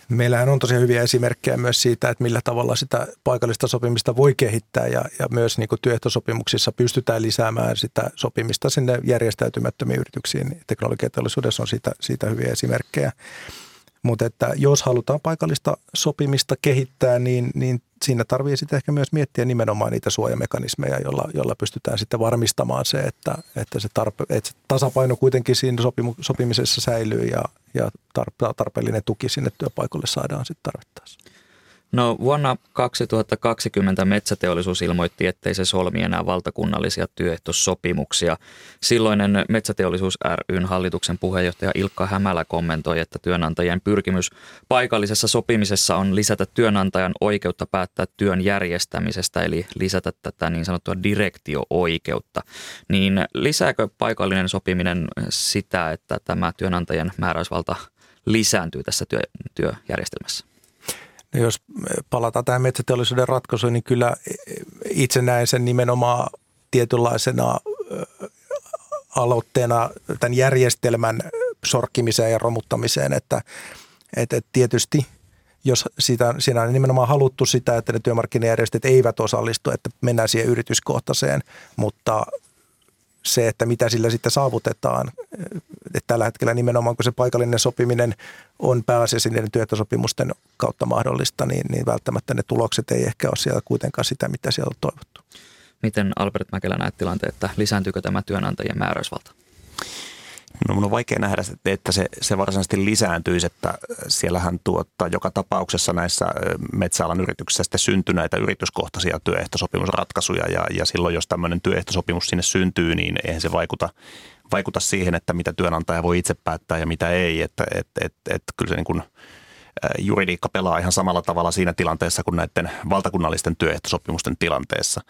Meillähän on tosiaan hyviä esimerkkejä myös siitä, että millä tavalla sitä paikallista sopimista voi kehittää ja, ja myös niin kuin työehtosopimuksissa pystytään lisäämään sitä sopimista sinne järjestäytymättömiin yrityksiin. Teknologiateollisuudessa on siitä, siitä hyviä esimerkkejä. Mutta että jos halutaan paikallista sopimista kehittää, niin, niin siinä tarvii sitten ehkä myös miettiä nimenomaan niitä suojamekanismeja, joilla, jolla pystytään sitten varmistamaan se, että, että, se, tarpe, että se tasapaino kuitenkin siinä sopimu, sopimisessa säilyy ja, ja tarpeellinen tuki sinne työpaikalle saadaan sitten tarvittaessa. No vuonna 2020 metsäteollisuus ilmoitti, ettei se solmi enää valtakunnallisia työehtosopimuksia. Silloinen Metsäteollisuus ryn hallituksen puheenjohtaja Ilkka Hämälä kommentoi, että työnantajien pyrkimys paikallisessa sopimisessa on lisätä työnantajan oikeutta päättää työn järjestämisestä, eli lisätä tätä niin sanottua direktio-oikeutta. Niin lisääkö paikallinen sopiminen sitä, että tämä työnantajan määräysvalta lisääntyy tässä työ, työjärjestelmässä? No jos palataan tähän metsäteollisuuden ratkaisuun, niin kyllä itse näen sen nimenomaan tietynlaisena aloitteena tämän järjestelmän sorkkimiseen ja romuttamiseen, että, että tietysti jos sitä, siinä on nimenomaan haluttu sitä, että ne työmarkkinajärjestöt eivät osallistu, että mennään siihen yrityskohtaiseen, mutta se, että mitä sillä sitten saavutetaan. Että tällä hetkellä nimenomaan, kun se paikallinen sopiminen on pääasiassa niiden työtösopimusten kautta mahdollista, niin, niin välttämättä ne tulokset ei ehkä ole siellä kuitenkaan sitä, mitä siellä on toivottu. Miten Albert Mäkelä näet tilanteen, että lisääntyykö tämä työnantajien määräysvalta? No mun on vaikea nähdä, että se, se varsinaisesti lisääntyisi, että siellähän tuottaa joka tapauksessa näissä metsäalan yrityksissä sitten syntyy näitä yrityskohtaisia työehtosopimusratkaisuja ja, ja silloin jos tämmöinen työehtosopimus sinne syntyy, niin eihän se vaikuta, vaikuta siihen, että mitä työnantaja voi itse päättää ja mitä ei, että et, et, et, kyllä se niin kuin – juridiikka pelaa ihan samalla tavalla siinä tilanteessa kuin näiden valtakunnallisten työehtosopimusten tilanteessa.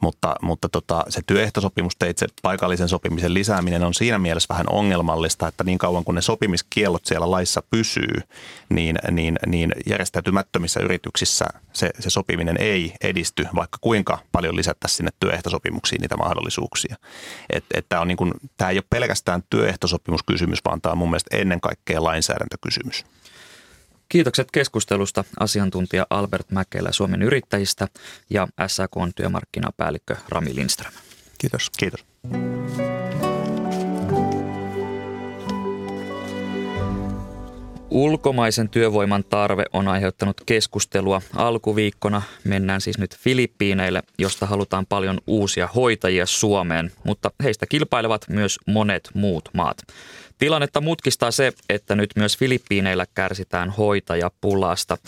Mutta, mutta tota, se työehtosopimusteitse paikallisen sopimisen lisääminen on siinä mielessä vähän ongelmallista, että niin kauan kuin ne sopimiskiellot siellä laissa pysyy, niin, niin, niin järjestäytymättömissä yrityksissä se, se sopiminen ei edisty, vaikka kuinka paljon lisättäisiin sinne työehtosopimuksiin niitä mahdollisuuksia. Tämä, on niin tämä ei ole pelkästään työehtosopimuskysymys, vaan tämä on mun mielestä ennen kaikkea lainsäädäntökysymys. Kiitokset keskustelusta asiantuntija Albert Mäkelä Suomen yrittäjistä ja SAK työmarkkinapäällikkö Rami Lindström. Kiitos. Kiitos. Ulkomaisen työvoiman tarve on aiheuttanut keskustelua alkuviikkona. Mennään siis nyt Filippiineille, josta halutaan paljon uusia hoitajia Suomeen, mutta heistä kilpailevat myös monet muut maat. Tilannetta mutkistaa se, että nyt myös Filippiineillä kärsitään hoitajapulasta.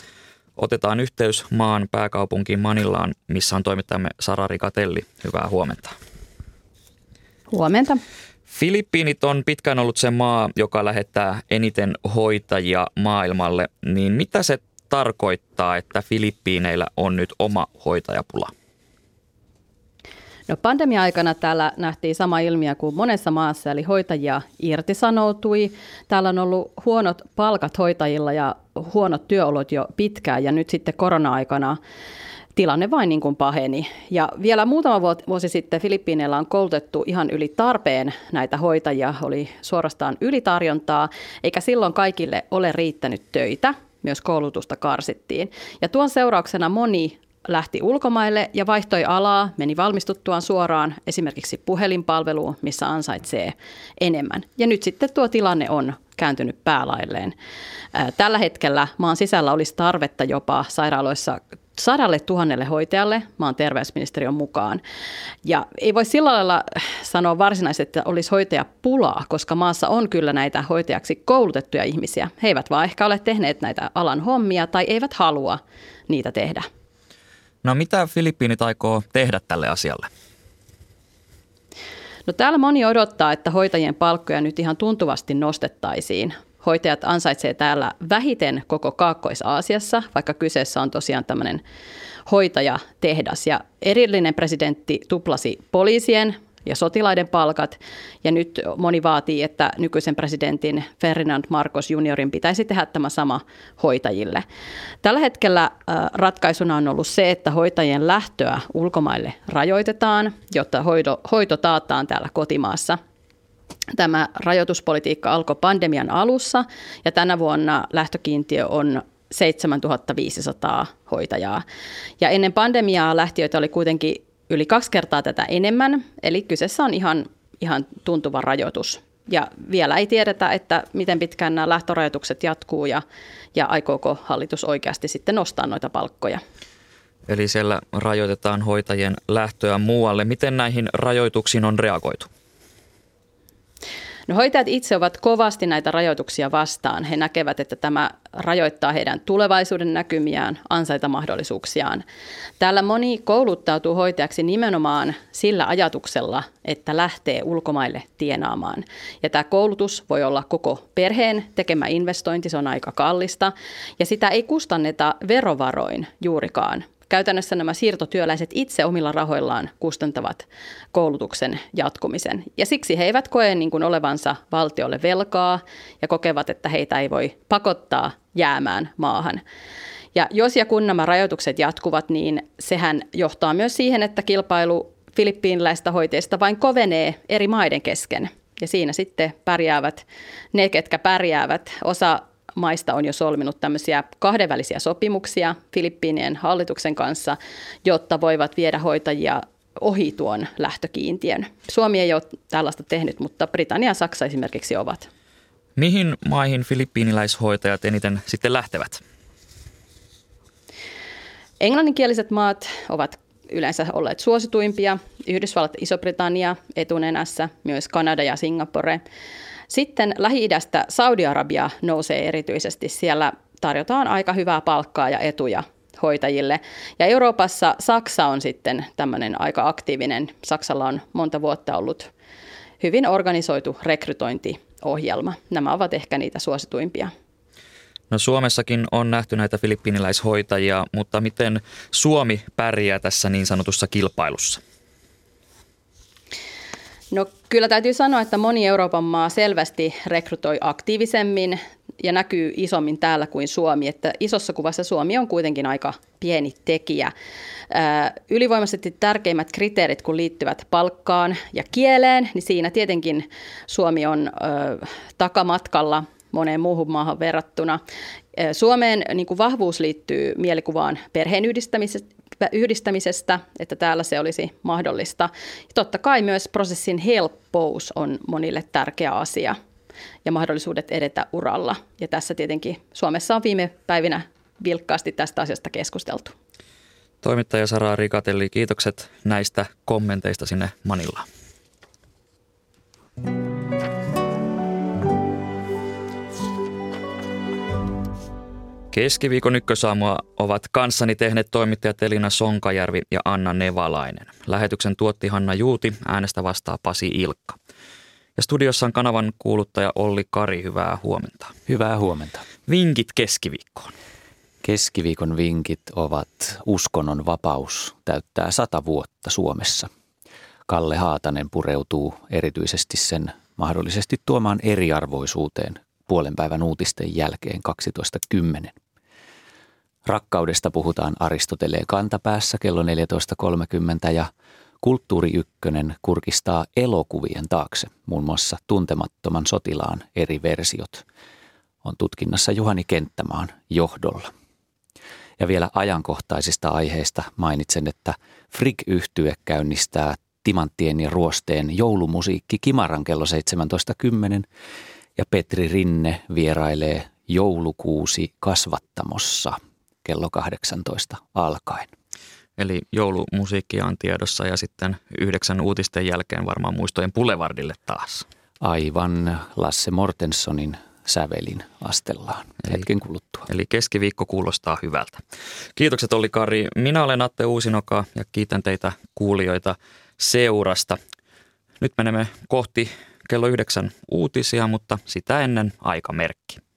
Otetaan yhteys maan pääkaupunkiin Manillaan, missä on toimittajamme Sara Rikatelli. Hyvää huomenta. Huomenta. Filippiinit on pitkään ollut se maa, joka lähettää eniten hoitajia maailmalle. Niin mitä se tarkoittaa, että Filippiineillä on nyt oma hoitajapula? No pandemia-aikana täällä nähtiin sama ilmiö kuin monessa maassa, eli hoitajia irtisanoutui. Täällä on ollut huonot palkat hoitajilla ja huonot työolot jo pitkään, ja nyt sitten korona-aikana tilanne vain niin kuin paheni. Ja vielä muutama vuosi sitten Filippiineillä on koulutettu ihan yli tarpeen näitä hoitajia, oli suorastaan ylitarjontaa, eikä silloin kaikille ole riittänyt töitä, myös koulutusta karsittiin. Ja tuon seurauksena moni lähti ulkomaille ja vaihtoi alaa, meni valmistuttuaan suoraan esimerkiksi puhelinpalveluun, missä ansaitsee enemmän. Ja nyt sitten tuo tilanne on kääntynyt päälailleen. Tällä hetkellä maan sisällä olisi tarvetta jopa sairaaloissa sadalle tuhannelle hoitajalle maan terveysministeriön mukaan. Ja ei voi sillä lailla sanoa varsinaisesti, että olisi hoitajapulaa, koska maassa on kyllä näitä hoitajaksi koulutettuja ihmisiä. He eivät vaan ehkä ole tehneet näitä alan hommia tai eivät halua niitä tehdä. No mitä Filippiinit aikoo tehdä tälle asialle? No täällä moni odottaa, että hoitajien palkkoja nyt ihan tuntuvasti nostettaisiin. Hoitajat ansaitsee täällä vähiten koko Kaakkois-Aasiassa, vaikka kyseessä on tosiaan tämmöinen hoitajatehdas. Ja erillinen presidentti tuplasi poliisien ja sotilaiden palkat. Ja nyt moni vaatii, että nykyisen presidentin Ferdinand Marcos juniorin pitäisi tehdä tämä sama hoitajille. Tällä hetkellä ratkaisuna on ollut se, että hoitajien lähtöä ulkomaille rajoitetaan, jotta hoito, hoito taataan täällä kotimaassa. Tämä rajoituspolitiikka alkoi pandemian alussa ja tänä vuonna lähtökiintiö on 7500 hoitajaa. Ja ennen pandemiaa lähtiöitä oli kuitenkin yli kaksi kertaa tätä enemmän, eli kyseessä on ihan, ihan tuntuva rajoitus. Ja vielä ei tiedetä, että miten pitkään nämä lähtörajoitukset jatkuu ja, ja aikooko hallitus oikeasti sitten nostaa noita palkkoja. Eli siellä rajoitetaan hoitajien lähtöä muualle. Miten näihin rajoituksiin on reagoitu? No hoitajat itse ovat kovasti näitä rajoituksia vastaan. He näkevät, että tämä rajoittaa heidän tulevaisuuden näkymiään, ansaitamahdollisuuksiaan. Täällä moni kouluttautuu hoitajaksi nimenomaan sillä ajatuksella, että lähtee ulkomaille tienaamaan. Ja tämä koulutus voi olla koko perheen tekemä investointi, se on aika kallista. Ja sitä ei kustanneta verovaroin juurikaan käytännössä nämä siirtotyöläiset itse omilla rahoillaan kustantavat koulutuksen jatkumisen. Ja siksi he eivät koe niin kuin olevansa valtiolle velkaa ja kokevat, että heitä ei voi pakottaa jäämään maahan. Ja jos ja kun nämä rajoitukset jatkuvat, niin sehän johtaa myös siihen, että kilpailu filippiiniläistä hoiteista vain kovenee eri maiden kesken. Ja siinä sitten pärjäävät ne, ketkä pärjäävät. Osa maista on jo solminut tämmöisiä kahdenvälisiä sopimuksia Filippiinien hallituksen kanssa, jotta voivat viedä hoitajia ohi tuon lähtökiintiön. Suomi ei ole tällaista tehnyt, mutta Britannia ja Saksa esimerkiksi ovat. Mihin maihin filippiiniläishoitajat eniten sitten lähtevät? Englanninkieliset maat ovat yleensä olleet suosituimpia. Yhdysvallat, Iso-Britannia etunenässä, myös Kanada ja Singapore. Sitten Lähi-idästä Saudi-Arabia nousee erityisesti. Siellä tarjotaan aika hyvää palkkaa ja etuja hoitajille. Ja Euroopassa Saksa on sitten tämmöinen aika aktiivinen. Saksalla on monta vuotta ollut hyvin organisoitu rekrytointiohjelma. Nämä ovat ehkä niitä suosituimpia. No Suomessakin on nähty näitä filippiiniläishoitajia, mutta miten Suomi pärjää tässä niin sanotussa kilpailussa? No kyllä täytyy sanoa, että moni Euroopan maa selvästi rekrytoi aktiivisemmin ja näkyy isommin täällä kuin Suomi. Että isossa kuvassa Suomi on kuitenkin aika pieni tekijä. Ylivoimaisesti tärkeimmät kriteerit, kun liittyvät palkkaan ja kieleen, niin siinä tietenkin Suomi on takamatkalla moneen muuhun maahan verrattuna. Suomeen niin kuin vahvuus liittyy mielikuvaan perheen yhdistämisestä, että täällä se olisi mahdollista. Ja totta kai myös prosessin helppous on monille tärkeä asia ja mahdollisuudet edetä uralla. Ja tässä tietenkin Suomessa on viime päivinä vilkkaasti tästä asiasta keskusteltu. Toimittaja Sara Rikatelli, kiitokset näistä kommenteista sinne Manilaan. Keskiviikon ykkösaamua ovat kanssani tehneet toimittajat Elina Sonkajärvi ja Anna Nevalainen. Lähetyksen tuotti Hanna Juuti, äänestä vastaa Pasi Ilkka. Ja studiossa on kanavan kuuluttaja Olli Kari, hyvää huomenta. Hyvää huomenta. Vinkit keskiviikkoon. Keskiviikon vinkit ovat uskonnon vapaus täyttää sata vuotta Suomessa. Kalle Haatanen pureutuu erityisesti sen mahdollisesti tuomaan eriarvoisuuteen puolen päivän uutisten jälkeen 12.10. Rakkaudesta puhutaan Aristoteleen kantapäässä kello 14.30 ja Kulttuuri Ykkönen kurkistaa elokuvien taakse, muun muassa tuntemattoman sotilaan eri versiot. On tutkinnassa Juhani Kenttämaan johdolla. Ja vielä ajankohtaisista aiheista mainitsen, että Frig yhtye käynnistää Timanttien ja Ruosteen joulumusiikki Kimaran kello 17.10 ja Petri Rinne vierailee joulukuusi kasvattamossa kello 18 alkaen. Eli joulumusiikkia on tiedossa ja sitten yhdeksän uutisten jälkeen varmaan muistojen Boulevardille taas. Aivan Lasse Mortensonin sävelin astellaan eli, hetken kuluttua. Eli keskiviikko kuulostaa hyvältä. Kiitokset Olli Kari. Minä olen Atte Uusinoka ja kiitän teitä kuulijoita seurasta. Nyt menemme kohti kello yhdeksän uutisia, mutta sitä ennen aikamerkki.